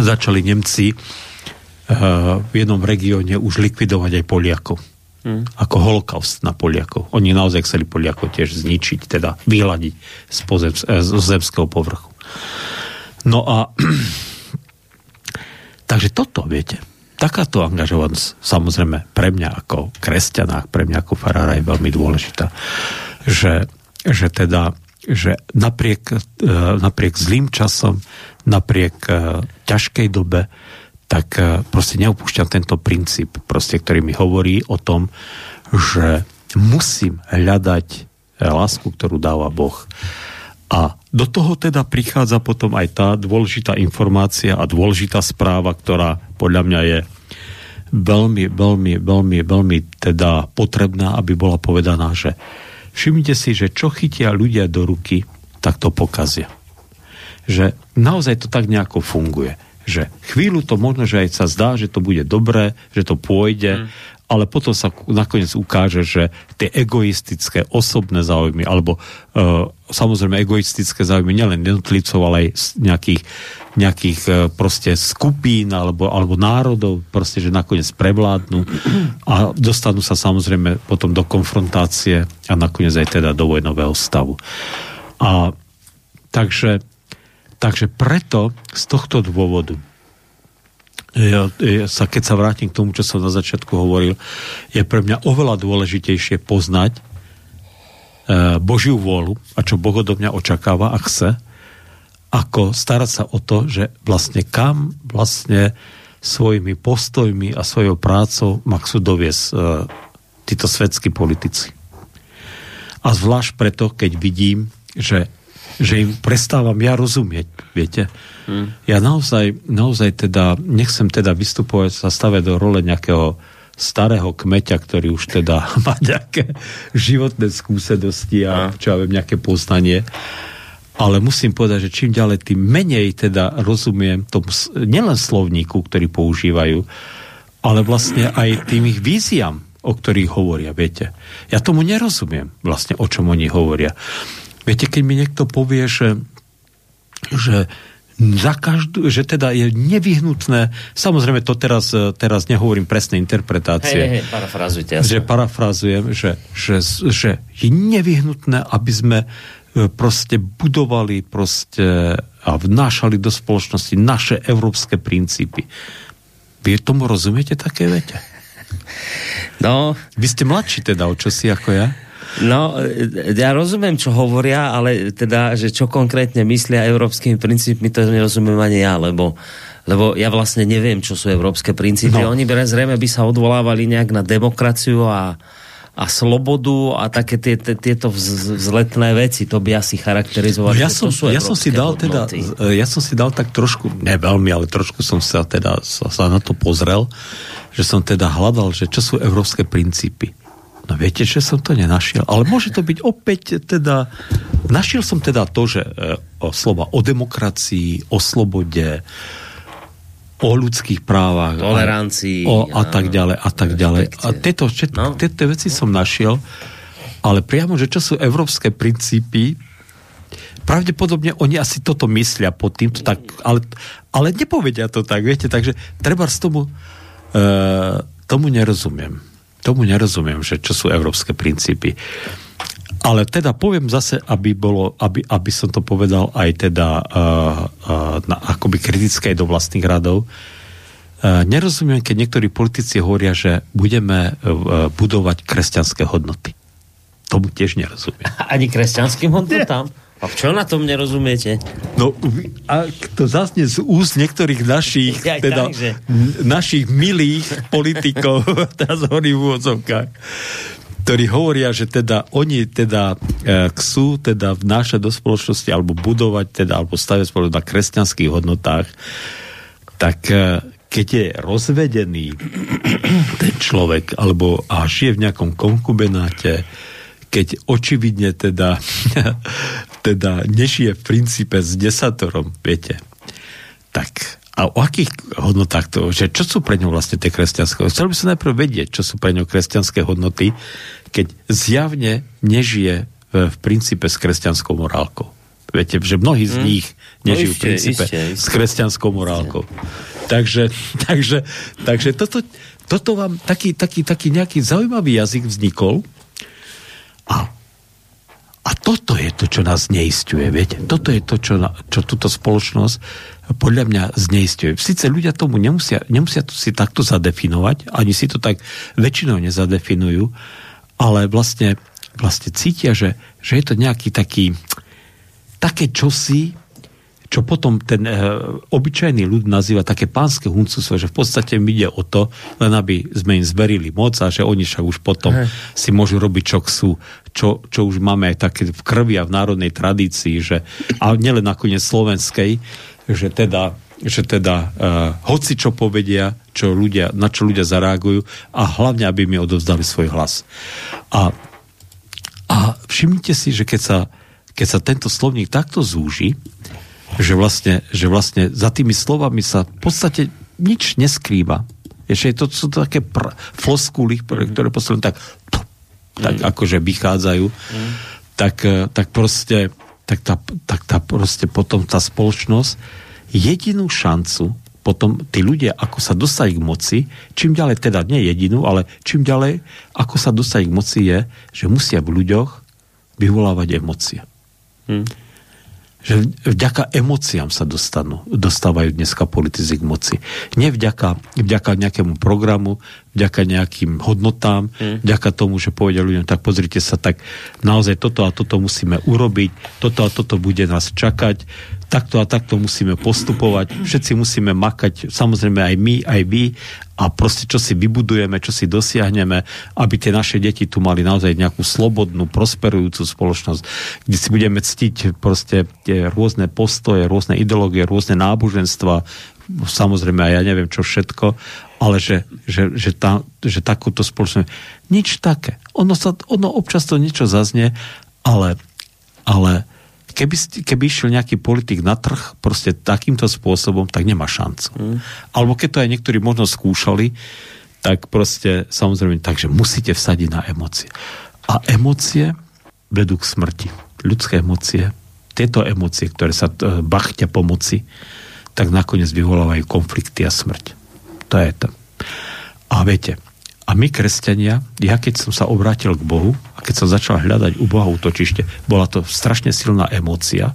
začali Nemci uh, v jednom regióne už likvidovať aj Poliakov Hmm. Ako holokaust na Poliakov. Oni naozaj chceli Poliakov tiež zničiť, teda vyhľadiť z, pozem, z zemského povrchu. No a takže toto, viete, takáto angažovanosť samozrejme pre mňa ako kresťana, pre mňa ako farára je veľmi dôležitá, že, že teda že napriek, e, napriek zlým časom, napriek e, ťažkej dobe, tak e, proste neopúšťam tento princíp, proste, ktorý mi hovorí o tom, že musím hľadať e, lásku, ktorú dáva Boh. A do toho teda prichádza potom aj tá dôležitá informácia a dôležitá správa, ktorá podľa mňa je veľmi, veľmi, veľmi, veľmi teda potrebná, aby bola povedaná, že všimnite si, že čo chytia ľudia do ruky, tak to pokazia. Že naozaj to tak nejako funguje že chvíľu to možno, že aj sa zdá, že to bude dobré, že to pôjde, mm. ale potom sa nakoniec ukáže, že tie egoistické osobné záujmy, alebo uh, samozrejme egoistické záujmy nielen jednotlivcov, ale aj nejakých, nejakých uh, proste skupín alebo, alebo národov, proste, že nakoniec prevládnu a dostanú sa samozrejme potom do konfrontácie a nakoniec aj teda do vojnového stavu. A takže Takže preto z tohto dôvodu ja, ja sa, keď sa vrátim k tomu, čo som na začiatku hovoril, je pre mňa oveľa dôležitejšie poznať e, Božiu vôľu a čo Boh odo mňa očakáva a chce, ako starať sa o to, že vlastne kam vlastne svojimi postojmi a svojou prácou ma chcú doviesť e, títo svetskí politici. A zvlášť preto, keď vidím, že že im prestávam ja rozumieť, viete. Hmm. Ja naozaj, naozaj teda, nechcem teda vystupovať, sa stavať do role nejakého starého kmeťa, ktorý už teda má nejaké životné skúsenosti a čo ja viem, nejaké poznanie. Ale musím povedať, že čím ďalej, tým menej teda rozumiem tomu, nielen slovníku, ktorý používajú, ale vlastne aj tým ich víziám, o ktorých hovoria, viete. Ja tomu nerozumiem vlastne, o čom oni hovoria. Viete, keď mi niekto povie, že, že za každú, že teda je nevyhnutné, samozrejme to teraz, teraz nehovorím presné interpretácie. Hej, hej, parafrazujte. Že parafrazujem, že, že, že je nevyhnutné, aby sme e, proste budovali proste a vnášali do spoločnosti naše európske princípy. Vy tomu rozumiete také vete? No. Vy ste mladší teda o čosi ako ja? No, ja rozumiem, čo hovoria, ale teda, že čo konkrétne myslia európskymi princípmi, to nerozumiem ani ja, lebo lebo ja vlastne neviem, čo sú európske princípy. No. Oni zrejme by sa odvolávali nejak na demokraciu a, a slobodu a také tie, tie, tieto vzletné veci, to by asi charakterizovali. No ja, som, ja som si dal teda, ja som si dal tak trošku, ne veľmi, ale trošku som sa teda sa, sa na to pozrel, že som teda hľadal, že čo sú európske princípy. No viete, že som to nenašiel. Ale môže to byť opäť teda... Našiel som teda to, že e, slova o demokracii, o slobode, o ľudských právach. Tolerancii. O, a tak ďalej, a tak ďalej. A tieto, všetko, no. tieto veci som našiel, ale priamo, že čo sú európske princípy, pravdepodobne oni asi toto myslia pod týmto, tak, ale, ale nepovedia to tak, viete, takže treba z tomu, e, tomu nerozumiem. Tomu nerozumiem, že čo sú európske princípy. Ale teda poviem zase, aby, bolo, aby, aby som to povedal aj teda uh, uh, na, akoby kritické do vlastných radov. Uh, nerozumiem, keď niektorí politici hovoria, že budeme uh, budovať kresťanské hodnoty. Tomu tiež nerozumiem. Ani kresťanským hodnotám? A čo na tom nerozumiete? No, a to zase z úst niektorých našich, ja, teda, tak, že... našich milých politikov, teraz hovorím v úvodzovkách, ktorí hovoria, že teda oni teda e, chcú teda vnášať do spoločnosti alebo budovať teda, alebo staviať spoločnosť na kresťanských hodnotách, tak e, keď je rozvedený ten človek, alebo a žije v nejakom konkubenáte, keď očividne teda, teda nežije v princípe s desatorom, viete, tak a o akých hodnotách to, že čo sú pre ňo vlastne tie kresťanské? Chcel by som najprv vedieť, čo sú pre ňo kresťanské hodnoty, keď zjavne nežije v, v princípe s kresťanskou morálkou. Viete, že mnohí z hm. nich nežijú no, v princípe iste, iste. s kresťanskou morálkou. Takže, takže, takže toto, toto vám taký, taký, taký nejaký zaujímavý jazyk vznikol a a toto je to, čo nás neistuje, viete? Toto je to, čo, čo túto spoločnosť podľa mňa zneistuje. Sice ľudia tomu nemusia, nemusia to si takto zadefinovať, ani si to tak väčšinou nezadefinujú, ale vlastne, vlastne cítia, že, že je to nejaký taký také čosi, čo potom ten e, obyčajný ľud nazýva také pánske huncústvo, že v podstate mi ide o to, len aby sme im zverili moc a že oni však už potom He. si môžu robiť, čo chcú, čo, čo už máme aj také v krvi a v národnej tradícii, že, a nielen nakoniec slovenskej, že teda že teda uh, hoci čo povedia, čo ľudia, na čo ľudia zareagujú a hlavne, aby mi odovzdali svoj hlas. A, a všimnite si, že keď sa, keď sa tento slovník takto zúži, že vlastne, že vlastne za tými slovami sa v podstate nič neskrýva. Ešte to sú to také pr- floskuly, ktoré posledne tak, tak mm. akože vychádzajú, mm. tak, eh, tak proste tak tá, tak tá proste potom tá spoločnosť jedinú šancu potom tí ľudia, ako sa dostať k moci, čím ďalej, teda nie jedinú, ale čím ďalej, ako sa dostať k moci je, že musia v ľuďoch vyvolávať emócie. Hmm že vďaka emóciám sa dostanú, dostávajú dneska politici k moci. Nie vďaka, vďaka nejakému programu, vďaka nejakým hodnotám, mm. vďaka tomu, že povedia ľuďom, tak pozrite sa, tak naozaj toto a toto musíme urobiť, toto a toto bude nás čakať, takto a takto musíme postupovať, všetci musíme makať, samozrejme aj my, aj vy a proste čo si vybudujeme, čo si dosiahneme, aby tie naše deti tu mali naozaj nejakú slobodnú, prosperujúcu spoločnosť, kde si budeme ctiť proste tie rôzne postoje, rôzne ideológie, rôzne náboženstva, samozrejme aj ja neviem čo všetko, ale že, že, že, tá, že takúto spoločnosť, nič také. Ono, sa, ono občas to niečo zaznie, ale, ale keby, keby išiel nejaký politik na trh proste takýmto spôsobom, tak nemá šancu. Mm. Alebo keď to aj niektorí možno skúšali, tak proste samozrejme, takže musíte vsadiť na emócie. A emócie vedú k smrti. Ľudské emócie, tieto emócie, ktoré sa e, bachťa pomoci, tak nakoniec vyvolávajú konflikty a smrť. To je to. A viete, a my, kresťania, ja keď som sa obrátil k Bohu a keď som začal hľadať u Boha útočište, bola to strašne silná emócia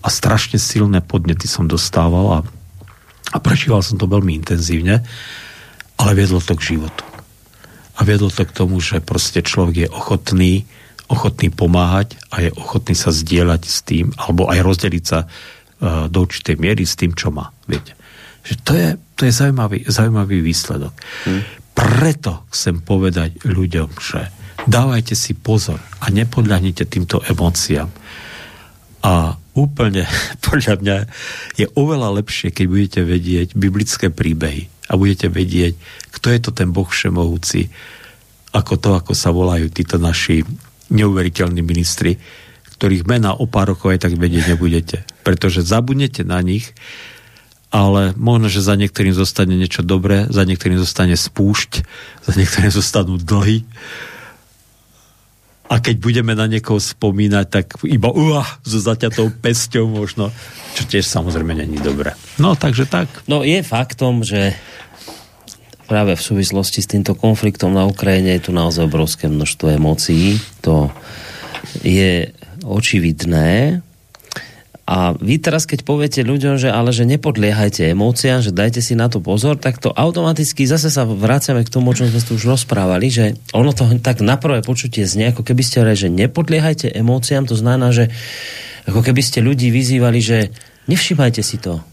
a strašne silné podnety som dostával a, a prežíval som to veľmi intenzívne, ale viedlo to k životu. A viedlo to k tomu, že proste človek je ochotný, ochotný pomáhať a je ochotný sa zdieľať s tým, alebo aj rozdeliť sa uh, do určitej miery s tým, čo má. Viete. Že to je, to je zaujímavý, zaujímavý výsledok. Hmm preto chcem povedať ľuďom, že dávajte si pozor a nepodľahnite týmto emóciám. A úplne, podľa mňa, je oveľa lepšie, keď budete vedieť biblické príbehy a budete vedieť, kto je to ten Boh všemohúci, ako to, ako sa volajú títo naši neuveriteľní ministri, ktorých mena o pár rokov aj tak vedieť nebudete. Pretože zabudnete na nich ale možno, že za niektorým zostane niečo dobré, za niektorým zostane spúšť, za niektorým zostanú dlhy. A keď budeme na niekoho spomínať, tak iba uh, so zaťatou pesťou možno, čo tiež samozrejme není dobré. No, takže tak. No, je faktom, že práve v súvislosti s týmto konfliktom na Ukrajine je tu naozaj obrovské množstvo emócií. To je očividné a vy teraz, keď poviete ľuďom, že ale že nepodliehajte emóciám, že dajte si na to pozor, tak to automaticky zase sa vráciame k tomu, o čom sme tu už rozprávali, že ono to tak na prvé počutie znie, ako keby ste hovorili, že nepodliehajte emóciám, to znamená, že ako keby ste ľudí vyzývali, že nevšimajte si to.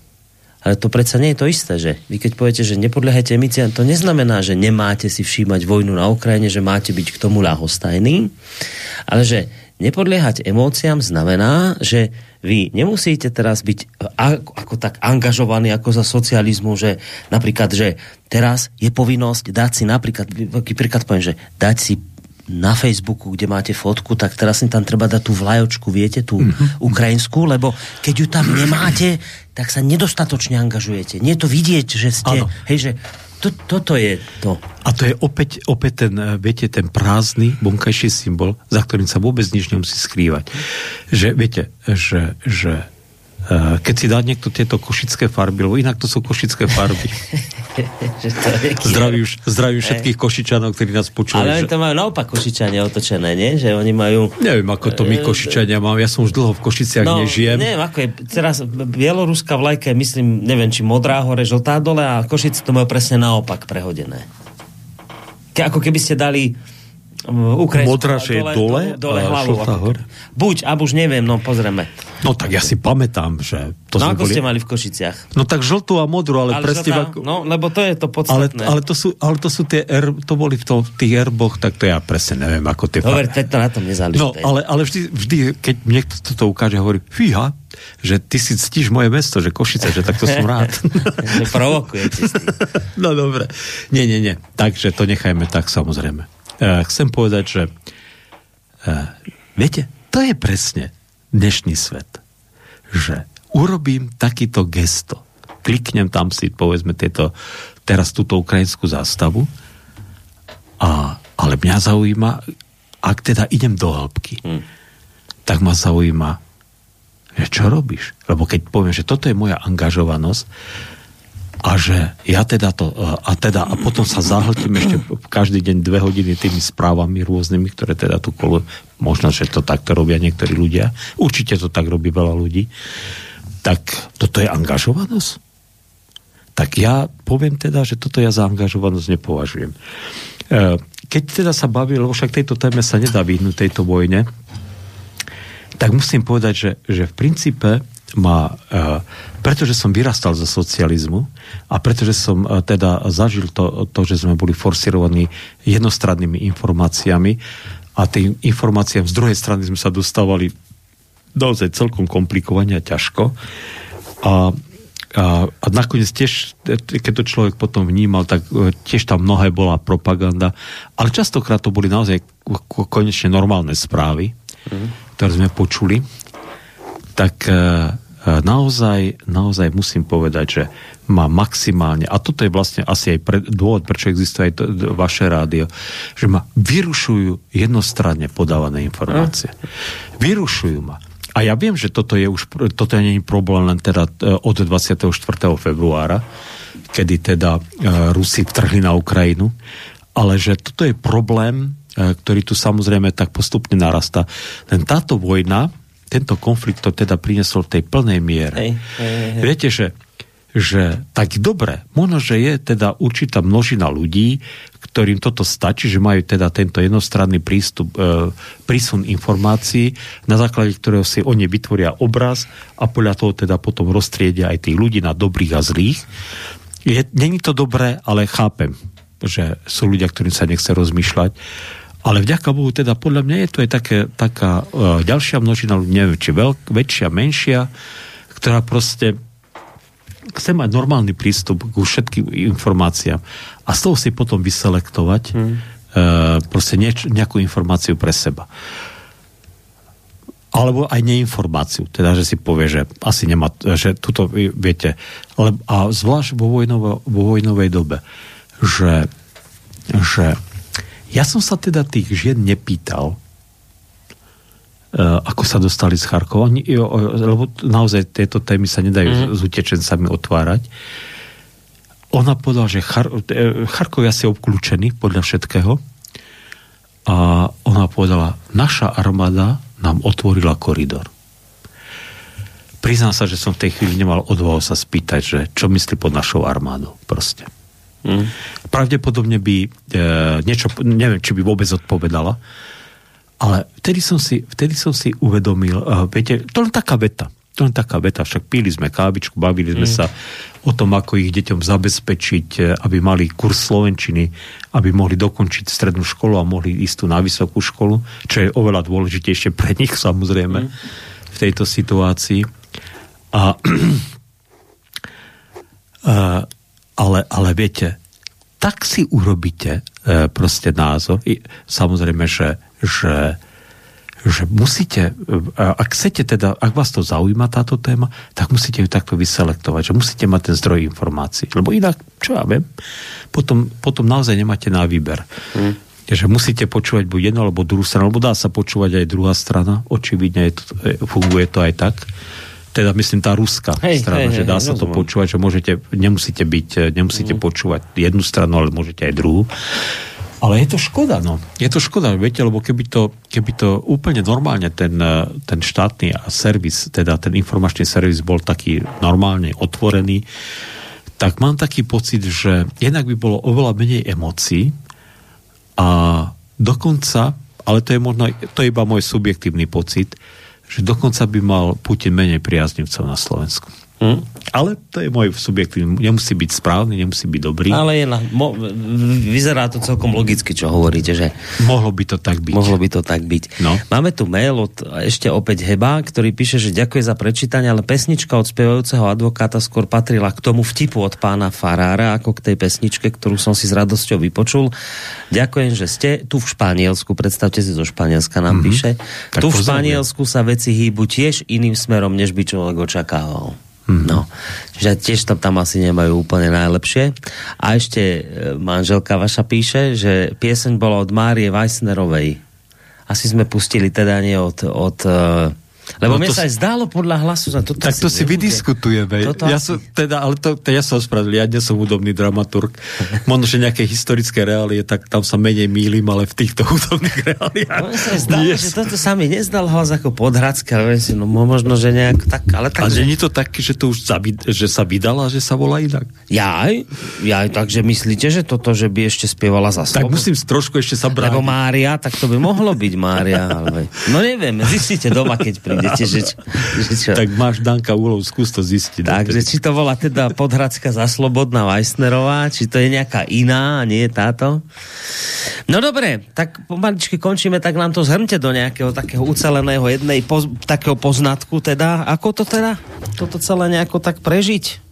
Ale to predsa nie je to isté, že vy keď poviete, že nepodliehajte emóciám, to neznamená, že nemáte si všímať vojnu na Ukrajine, že máte byť k tomu ľahostajný, ale že nepodliehať emóciám znamená, že vy nemusíte teraz byť ako, ako tak angažovaní ako za socializmu, že napríklad, že teraz je povinnosť dať si napríklad, príklad poviem, že dať si na Facebooku, kde máte fotku, tak teraz si tam treba dať tú vlajočku, viete, tú mm-hmm. ukrajinskú, lebo keď ju tam nemáte, tak sa nedostatočne angažujete. Nie je to vidieť, že ste, hej, že to, toto je to. A to je opäť, opäť ten, eh, viete, ten prázdny vonkajší symbol, za ktorým sa vôbec nič nemusí skrývať. Že, viete, že, že eh, keď si dá niekto tieto košické farby, lebo inak to sú košické farby. že to je Zdravím, zdravím všetkých košičanov, ktorí nás počúvajú. Ale oni to majú naopak Košičania otočené, nie? Že oni majú... Neviem, ako to my Košičania mám. Ja som už dlho v Košiciach nežijem. Neviem, ako je, teraz bieloruská vlajka je, myslím, neviem, či modrá hore, žltá dole a Košice to majú presne naopak prehodené. Ke, ako keby ste dali že je dole, dole a hlavu. žltá ako. Buď, a už neviem, no pozrieme. No tak ja si pamätám, že to no ako boli... ste mali v Košiciach? No tak žltú a modrú, ale, Ale presne... žltá, no, lebo to je to ale, podstatné. ale, to sú, ale to sú tie er, to boli v, to, v tých erboch, tak to ja presne neviem, ako tie... Dobre, teď to na tom nezáleží. No, ale, ale vždy, vždy, keď niekto toto ukáže, hovorí, fíha, že ty si ctíš moje mesto, že Košice, že tak to som rád. Provokujete no dobre. Nie, nie, nie. Takže to nechajme tak, samozrejme. E, chcem povedať, že e, viete, to je presne dnešný svet. Že urobím takýto gesto. Kliknem tam si, povedzme, tieto, teraz túto ukrajinskú zástavu a, ale mňa zaujíma, ak teda idem do hĺbky, Hm. tak ma zaujíma, že čo robíš? Lebo keď poviem, že toto je moja angažovanosť a že ja teda to, a teda a potom sa zahltím ešte každý deň dve hodiny tými správami rôznymi, ktoré teda tu kolo, možno, že to takto robia niektorí ľudia, určite to tak robí veľa ľudí, tak toto je angažovanosť? Tak ja poviem teda, že toto ja za angažovanosť nepovažujem. E, Keď teda sa baví, lebo však tejto téme sa nedá vyhnúť tejto vojne, tak musím povedať, že, že v princípe ma, e, pretože som vyrastal zo socializmu a pretože som e, teda zažil to, to, že sme boli forsirovaní jednostrannými informáciami a tým informáciám z druhej strany sme sa dostávali naozaj celkom komplikovane a ťažko. A, a, a nakoniec tiež, keď to človek potom vnímal, tak e, tiež tam mnohé bola propaganda, ale častokrát to boli naozaj ko- konečne normálne správy, mm. ktoré sme počuli. Tak e, e, naozaj, naozaj musím povedať, že má maximálne, a toto je vlastne asi aj pre, dôvod, prečo existuje aj to, vaše rádio, že ma vyrušujú jednostranne podávané informácie. Vyrušujú ma. A ja viem, že toto je už, toto nie je problém len teda e, od 24. februára, kedy teda e, Rusi vtrhli na Ukrajinu, ale že toto je problém, e, ktorý tu samozrejme tak postupne narastá. Len táto vojna, tento konflikt to teda priniesol v tej plnej miere. Hej, hej, hej. Viete, že, že tak dobre, možno, že je teda určitá množina ľudí, ktorým toto stačí, že majú teda tento jednostranný prístup, e, prísun informácií, na základe ktorého si oni vytvoria obraz a podľa toho teda potom roztriedia aj tých ľudí na dobrých a zlých. Je, není to dobré, ale chápem, že sú ľudia, ktorým sa nechce rozmýšľať. Ale vďaka Bohu, teda podľa mňa je to aj také, taká uh, ďalšia množina neviem, či veľk, väčšia, menšia, ktorá proste chce mať normálny prístup ku všetkým informáciám a z toho si potom vyselektovať hmm. uh, proste nieč, nejakú informáciu pre seba. Alebo aj neinformáciu, teda, že si povie, že asi nemá, že tuto, viete, ale, a zvlášť vo, vojnovo, vo vojnovej dobe, že, že ja som sa teda tých žien nepýtal, Uh, ako sa dostali z Charkova, lebo naozaj tieto témy sa nedajú mm. s utečencami otvárať. Ona povedala, že Char, e, Charkov je asi obklúčený podľa všetkého a ona povedala, naša armáda nám otvorila koridor. Priznám sa, že som v tej chvíli nemal odvahu sa spýtať, že čo myslí pod našou armádou. Proste. Mm. Pravdepodobne by e, niečo, neviem, či by vôbec odpovedala, ale vtedy som si, vtedy som si uvedomil, uh, viete, to len taká veta, To len taká veta, však pili sme kávičku, bavili sme mm. sa o tom, ako ich deťom zabezpečiť, e, aby mali kurz slovenčiny, aby mohli dokončiť strednú školu a mohli ísť tu na vysokú školu, čo je oveľa dôležitejšie pre nich samozrejme mm. v tejto situácii. A, a ale, ale viete, tak si urobíte e, proste názor. I, samozrejme, že, že že musíte, e, ak chcete teda, ak vás to zaujíma táto téma, tak musíte ju takto vyselektovať, že musíte mať ten zdroj informácií. Lebo inak, čo ja viem, potom, potom naozaj nemáte na výber. Hmm. Že musíte počúvať buď jednu alebo druhú stranu, alebo dá sa počúvať aj druhá strana, očividne je to, e, funguje to aj tak. Teda myslím tá ruská hej, strana, hej, že dá hej, sa rozumiem. to počúvať, že môžete, nemusíte byť, e, nemusíte hmm. počúvať jednu stranu, ale môžete aj druhú. Ale je to škoda, no. Je to škoda, viete, lebo keby to, keby to úplne normálne ten, eh, ten štátny servis, teda ten informačný servis bol taký normálne otvorený, tak mám taký pocit, že jednak by bolo oveľa menej emócií a dokonca, ale to je možno, to je iba môj subjektívny pocit, že dokonca by mal Putin menej priaznivcov na Slovensku. Hm? Ale to je môj subjektívny. Nemusí byť správny, nemusí byť dobrý. Ale je na, mo, vyzerá to celkom logicky, čo hovoríte, že... Mohlo by to tak byť. Mohlo by to tak byť. No. Máme tu mail od ešte opäť Heba, ktorý píše, že ďakuje za prečítanie, ale pesnička od spievajúceho advokáta skôr patrila k tomu vtipu od pána Farára, ako k tej pesničke, ktorú som si s radosťou vypočul. Ďakujem, že ste tu v Španielsku, predstavte si zo Španielska nám mm-hmm. píše. Tak tu v Španielsku sa veci hýbu tiež iným smerom, než by človek očakával. Mm-hmm. No, že tiež to tam asi nemajú úplne najlepšie. A ešte e, manželka vaša píše, že pieseň bola od Márie Weissnerovej. Asi sme pustili teda nie od, od uh, lebo no mne sa aj zdálo podľa hlasu, že toto Tak to si vydiskutujeme. Toto ja som, teda, ale to, to, ja som ospravedlil, ja nie som hudobný dramaturg. Možno, že nejaké historické reálie, tak tam sa menej mýlim, ale v týchto hudobných reáliách. No, sa zdá, yes. že toto sa mi nezdal hlas ako podhradské, ale si, no možno, že nejak tak, ale tak... A že nie to také, že to už sa, že sa vydala, že sa volá inak? Jaj, jaj, takže myslíte, že toto, že by ešte spievala za slovo? Tak musím trošku ešte sa brániť. Lebo Mária, tak to by mohlo byť Mária. Ale... No neviem, zistíte doma, keď príde prídete, že, že čo? Tak máš Danka úlov, skús to zistiť. Takže či to bola teda Podhradská zaslobodná Weissnerová, či to je nejaká iná a nie je táto? No dobre, tak pomaličky končíme, tak nám to zhrňte do nejakého takého uceleného jednej poz, takého poznatku teda. Ako to teda? Toto celé nejako tak prežiť?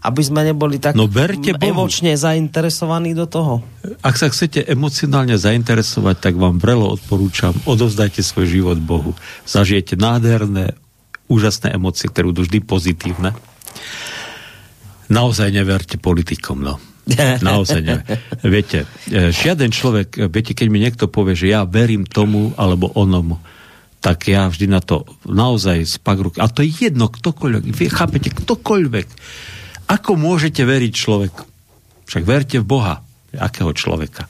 Aby sme neboli tak no, verte emočne zainteresovaní do toho. Ak sa chcete emocionálne zainteresovať, tak vám vrelo odporúčam, odovzdajte svoj život Bohu. Zažijete nádherné, úžasné emócie, ktoré budú vždy pozitívne. Naozaj neverte politikom, no. Naozaj ne. Viete, e, žiaden človek, viete, keď mi niekto povie, že ja verím tomu alebo onomu, tak ja vždy na to naozaj spak A to je jedno, ktokoľvek. Vy chápete, ktokoľvek ako môžete veriť človeku? Však verte v Boha. Akého človeka?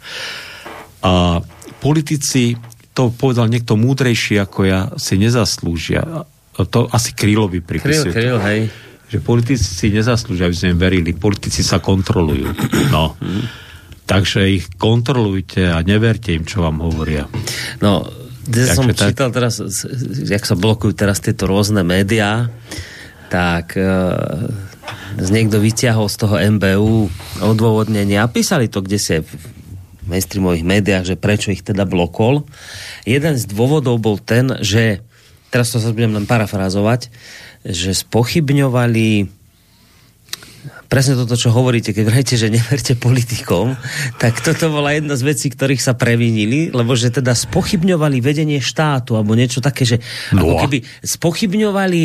A politici, to povedal niekto múdrejší ako ja, si nezaslúžia. To asi Krylovi pripisuje. Kryl, Kryl, hej. Že politici si nezaslúžia, aby sme verili. Politici sa kontrolujú. No. Takže ich kontrolujte a neverte im, čo vám hovoria. No, ja som tak... čítal teraz, jak sa blokujú teraz tieto rôzne médiá, tak z niekto vyťahol z toho MBU odôvodnenie a písali to kde si v mainstreamových médiách, že prečo ich teda blokol. Jeden z dôvodov bol ten, že teraz to sa budem len parafrazovať, že spochybňovali presne toto, čo hovoríte, keď vrajte, že neverte politikom, tak toto bola jedna z vecí, ktorých sa previnili, lebo že teda spochybňovali vedenie štátu, alebo niečo také, že no. ako keby spochybňovali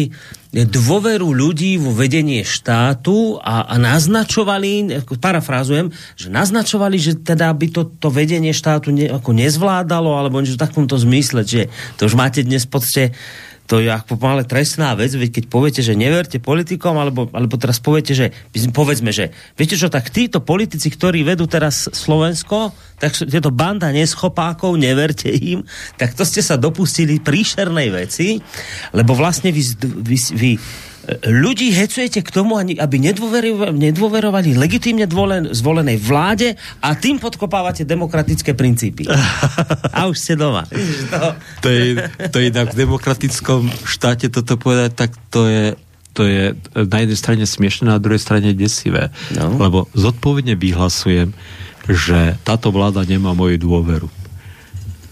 dôveru ľudí vo vedenie štátu a, a naznačovali, parafrázujem, že naznačovali, že teda by to, to vedenie štátu ne, ako nezvládalo, alebo niečo v takomto zmysle, že to už máte dnes v podstate to je ako pomaly trestná vec, veď keď poviete, že neverte politikom, alebo, alebo teraz poviete, že povedzme, že viete čo, tak títo politici, ktorí vedú teraz Slovensko, tak tieto banda neschopákov, neverte im, tak to ste sa dopustili príšernej veci, lebo vlastne vy, vy, vy ľudí hecujete k tomu, aby nedôverovali, legitímne zvolenej vláde a tým podkopávate demokratické princípy. A už ste doma. To? Je, to je inak v demokratickom štáte toto povedať, tak to je, to je na jednej strane smiešné, na druhej strane desivé. No. Lebo zodpovedne vyhlasujem, že táto vláda nemá moju dôveru.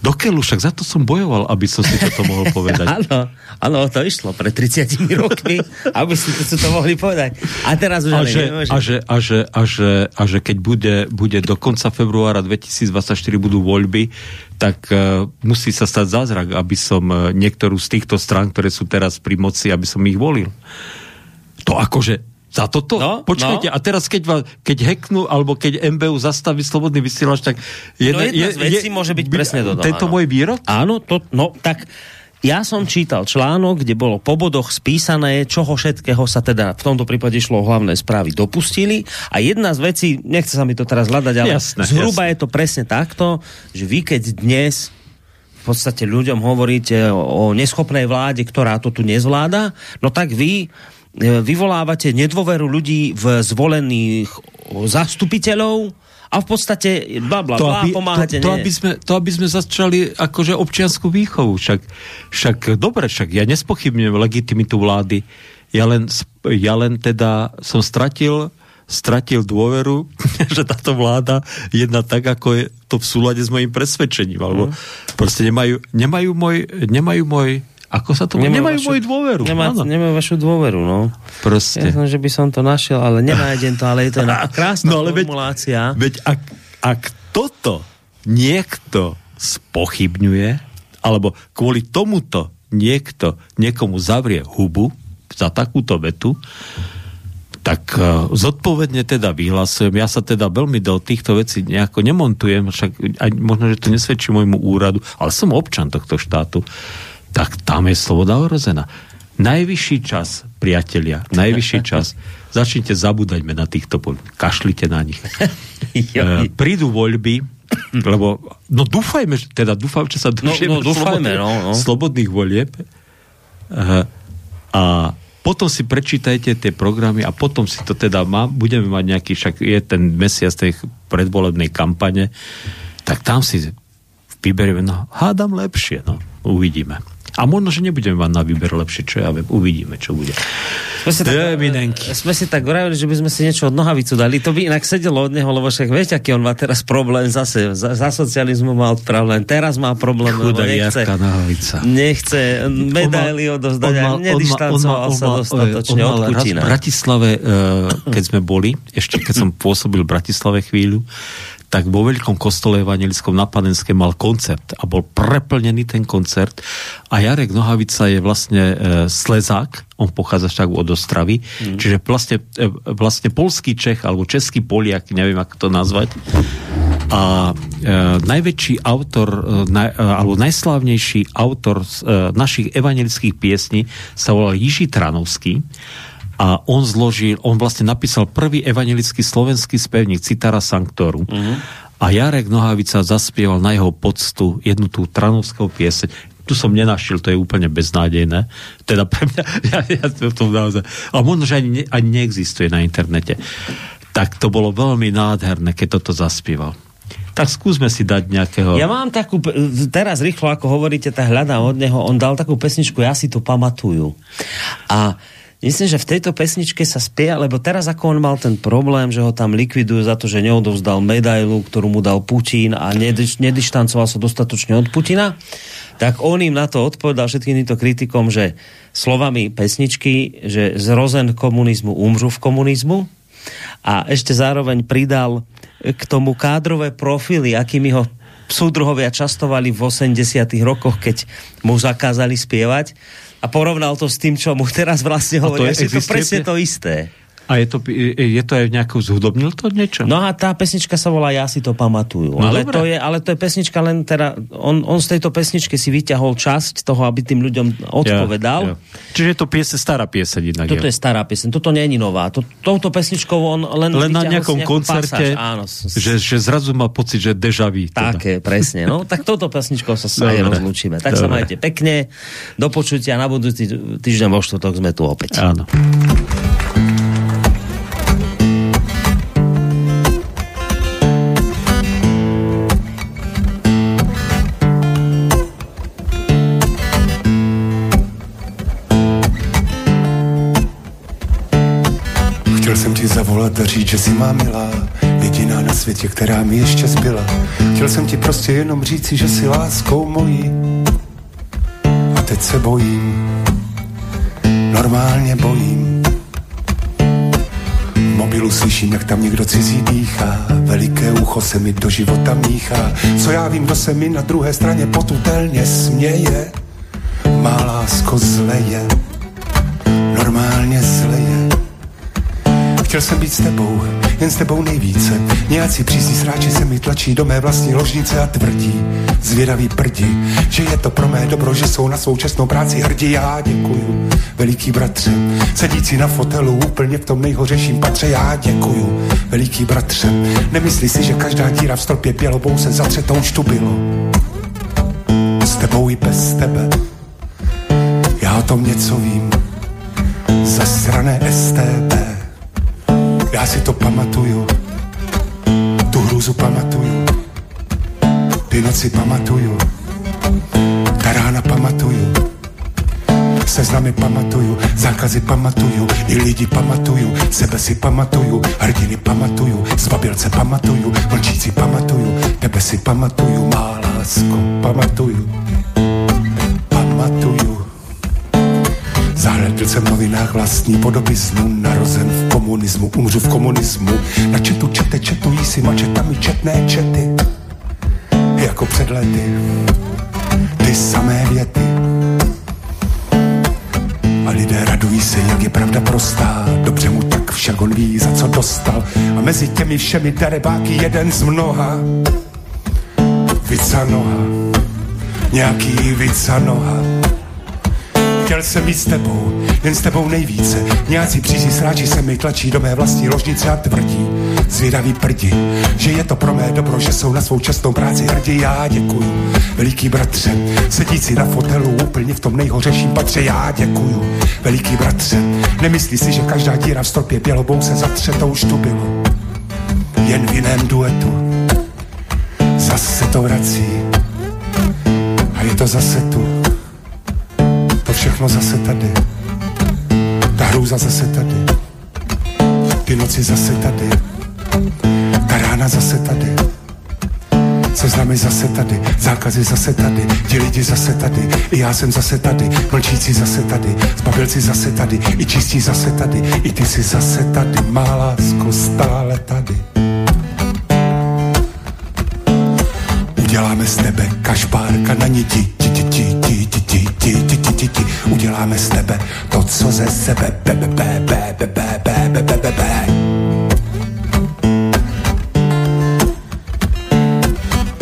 Dokeľu, však za to som bojoval, aby som si toto mohol povedať. Áno, áno, to išlo pred 30 rokmi, aby si to, to mohli povedať. A teraz už A ale že, nemôže. a, že, a, že, a, že, a že keď bude, bude do konca februára 2024 budú voľby, tak uh, musí sa stať zázrak, aby som uh, niektorú z týchto strán, ktoré sú teraz pri moci, aby som ich volil. To akože za toto? No, Počkajte, no. a teraz keď, va, keď hacknú, alebo keď MBU zastaví slobodný vysielač, tak... No jedna z vecí môže byť presne toto, Tento áno. môj výrok? Áno, to, no tak ja som čítal článok, kde bolo po bodoch spísané, čoho všetkého sa teda v tomto prípade išlo o hlavné správy dopustili a jedna z vecí, nechce sa mi to teraz hľadať, ale Jasné, zhruba jasné. je to presne takto, že vy keď dnes v podstate ľuďom hovoríte o, neschopnej vláde, ktorá to tu nezvláda, no tak vy e, vyvolávate nedôveru ľudí v zvolených zastupiteľov a v podstate bla bla bla, pomáhate. to, to, nie. aby sme, to, aby sme začali akože občianskú výchovu. Však, však dobre, však ja nespochybňujem legitimitu vlády. Ja len, ja len teda som stratil stratil dôveru, že táto vláda jedná tak, ako je to v súlade s mojim presvedčením. Alebo proste nemajú, nemajú môj, nemajú môj ako sa to nemajú, nemajú vašu- moju dôveru. Nemá, Áno. nemajú vašu dôveru, no. Proste. Ja som, že by som to našiel, ale nenájdem to, ale je to na, krásna no, ale veď- formulácia. Veď ak, ak toto niekto spochybňuje, alebo kvôli tomuto niekto niekomu zavrie hubu za takúto vetu, tak uh, zodpovedne teda vyhlasujem. Ja sa teda veľmi do týchto vecí nejako nemontujem, však aj možno, že to nesvedčí môjmu úradu, ale som občan tohto štátu, tak tam je sloboda ohrozená. Najvyšší čas, priatelia, najvyšší čas. Začnite zabúdať na týchto pol. Kašlite na nich. E, prídu voľby, lebo, no dúfajme, teda dúfam, že sa dožijeme no, dúfajme, slobodných, no, no. slobodných volieb. E, a potom si prečítajte tie programy a potom si to teda má, budeme mať nejaký, však je ten mesiac tej predvolebnej kampane, tak tam si vyberieme, no hádam lepšie, no uvidíme. A možno, že nebudeme mať na výber lepšie, čo ja viem, uvidíme, čo bude. Sme si, tak, Eminenky. sme si tak vravili, že by sme si niečo od nohavicu dali. To by inak sedelo od neho, lebo však viete, aký on má teraz problém zase. Za, za socializmu mal problém, teraz má problém, lebo Chudák nechce, Nohavica. nechce medaily a nedištancoval sa dostatočne on od mal Putina. V Bratislave, eh, keď sme boli, ešte keď som pôsobil v Bratislave chvíľu, tak vo veľkom kostole evangelickom na Panenske mal koncert a bol preplnený ten koncert a Jarek Nohavica je vlastne e, slezák, on pochádza však od Ostravy, mm. čiže vlastne, e, vlastne polský Čech alebo český Poliak, neviem ako to nazvať. A e, najväčší autor, e, naj, e, alebo najslávnejší autor e, našich evangelických piesní sa volal Jiži Tranovský a on zložil, on vlastne napísal prvý evangelický slovenský spevník Citara Sanctorum. Uh-huh. A Jarek Nohavica zaspieval na jeho poctu jednu tú tranovskú pieseň. Tu som nenašiel, to je úplne beznádejné. Teda pre mňa, ja, ja to, to naozaj, a možno, že ani, ne, ani neexistuje na internete. Tak to bolo veľmi nádherné, keď toto zaspieval. Tak skúsme si dať nejakého... Ja mám takú, teraz rýchlo, ako hovoríte, tak hľadám od neho, on dal takú pesničku, ja si to pamatujú. A myslím, že v tejto pesničke sa spie, lebo teraz ako on mal ten problém, že ho tam likvidujú za to, že neodovzdal medailu, ktorú mu dal Putin a nediš, nedištancoval sa dostatočne od Putina, tak on im na to odpovedal všetkým týmto kritikom, že slovami pesničky, že z rozen komunizmu umřu v komunizmu a ešte zároveň pridal k tomu kádrové profily, akými ho súdruhovia častovali v 80 rokoch, keď mu zakázali spievať a porovnal to s tým, čo mu teraz vlastne A to hovorí. je- Asi to presne to isté. A je to, je to aj nejakú zhudobnil to niečo? No a tá pesnička sa volá Ja si to pamatujú. No ale, dobre. to je, ale to je pesnička len teda, on, on z tejto pesničky si vyťahol časť toho, aby tým ľuďom odpovedal. Ja, ja. Čiže je to piese, stará pieseň inak. Toto je stará pieseň, toto nie je nová. To, touto pesničkou on len, Len na nejakom koncerte, pasáž. Áno, že, že zrazu má pocit, že deja vu. Teda. Také, presne. No, tak touto pesničkou sa sa aj rozlúčime. Tak sa Dobre. majte pekne. Do počutia na budúci týždeň vo štvrtok sme tu opäť. Áno. Chtěl jsem ti zavolat a říct, že jsi má milá, jediná na světě, která mi ještě zbyla. Chtěl jsem ti prostě jenom říci, že jsi láskou mojí. A teď se bojím, normálně bojím. V mobilu slyším, jak tam někdo cizí dýchá, veliké ucho se mi do života míchá. Co já vím, kdo se mi na druhé straně potutelně směje. Má lásko zleje, normálně zleje. Chtěl jsem být s tebou, jen s tebou nejvíce. Nějací přísní sráči se mi tlačí do mé vlastní ložnice a tvrdí, zvědaví prdi, že je to pro mé dobro, že jsou na svou čestnou práci hrdí. Já děkuju, veliký bratře, sedící na fotelu úplně v tom nejhořejším patře. Já děkuju, veliký bratře, nemyslí si, že každá díra v stropě bělobou se zatře tou štubilo. S tebou i bez tebe, já o tom něco vím, zasrané STB. Já si to pamatuju, tu hrůzu pamatuju, ty noci pamatuju, ta rána pamatuju, seznamy pamatuju, zákazy pamatuju, i lidi pamatuju, sebe si pamatuju, hrdiny pamatuju, zbabilce pamatuju, mlčíci pamatuju, tebe si pamatuju, má lásko, pamatuju, pamatuju. Zahledl jsem v novinách vlastní podobiznu, narozen v komunismu, umřu v komunismu. Na četu čete, četují si mačetami četné čety, jako před lety. Ty samé věty. A lidé radují se, jak je pravda prostá. Dobře mu tak však on ví, za co dostal. A mezi těmi všemi darebáky jeden z mnoha. Vica noha, nějaký vica noha. Chtěl jsem být s tebou, jen s tebou nejvíce. Nějací přízí sráči se mi tlačí do mé vlastní ložnice a tvrdí, zvědaví prdi, že je to pro mé dobro, že jsou na svou čestnou práci hrdí. Já děkuju, veliký bratře, sedící na fotelu úplně v tom nejhořejším patře. Já děkuju, veliký bratře, nemyslí si, že každá díra v stropě bělobou se zatře, to už tu bylo. Jen v jiném duetu, zase to vrací a je to zase tu všechno zase tady. Ta hrůza zase tady. Ty noci zase tady. Ta rána zase tady. Seznamy zase tady, zákazy zase tady, ti lidi zase tady, i já jsem zase tady, mlčící zase tady, zbabilci zase tady, i čistí zase tady, i ty jsi zase tady, má lásko stále tady. Uděláme z tebe kašpárka na niti, ti, ti, ti, ti, ti, ti, ti. Uděláme z tebe to, co ze sebe, be, be, be, be, be, be, be, be, be, be, be.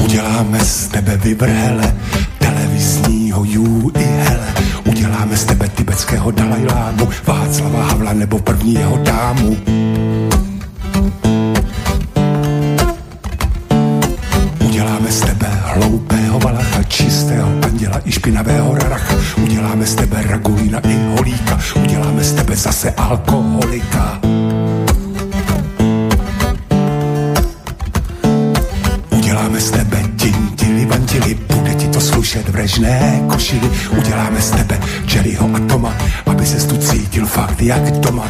Uděláme z tebe vyvrhele, televizního jú i hele. Uděláme z tebe tibetského Dalajlámu, Václava Havla nebo prvního dámu. Alkoholika. Uděláme z tebe tintili, vantili, bude ti to slušet v režné košili. Uděláme z tebe Jerryho a Toma, aby se tu cítil fakt jak doma.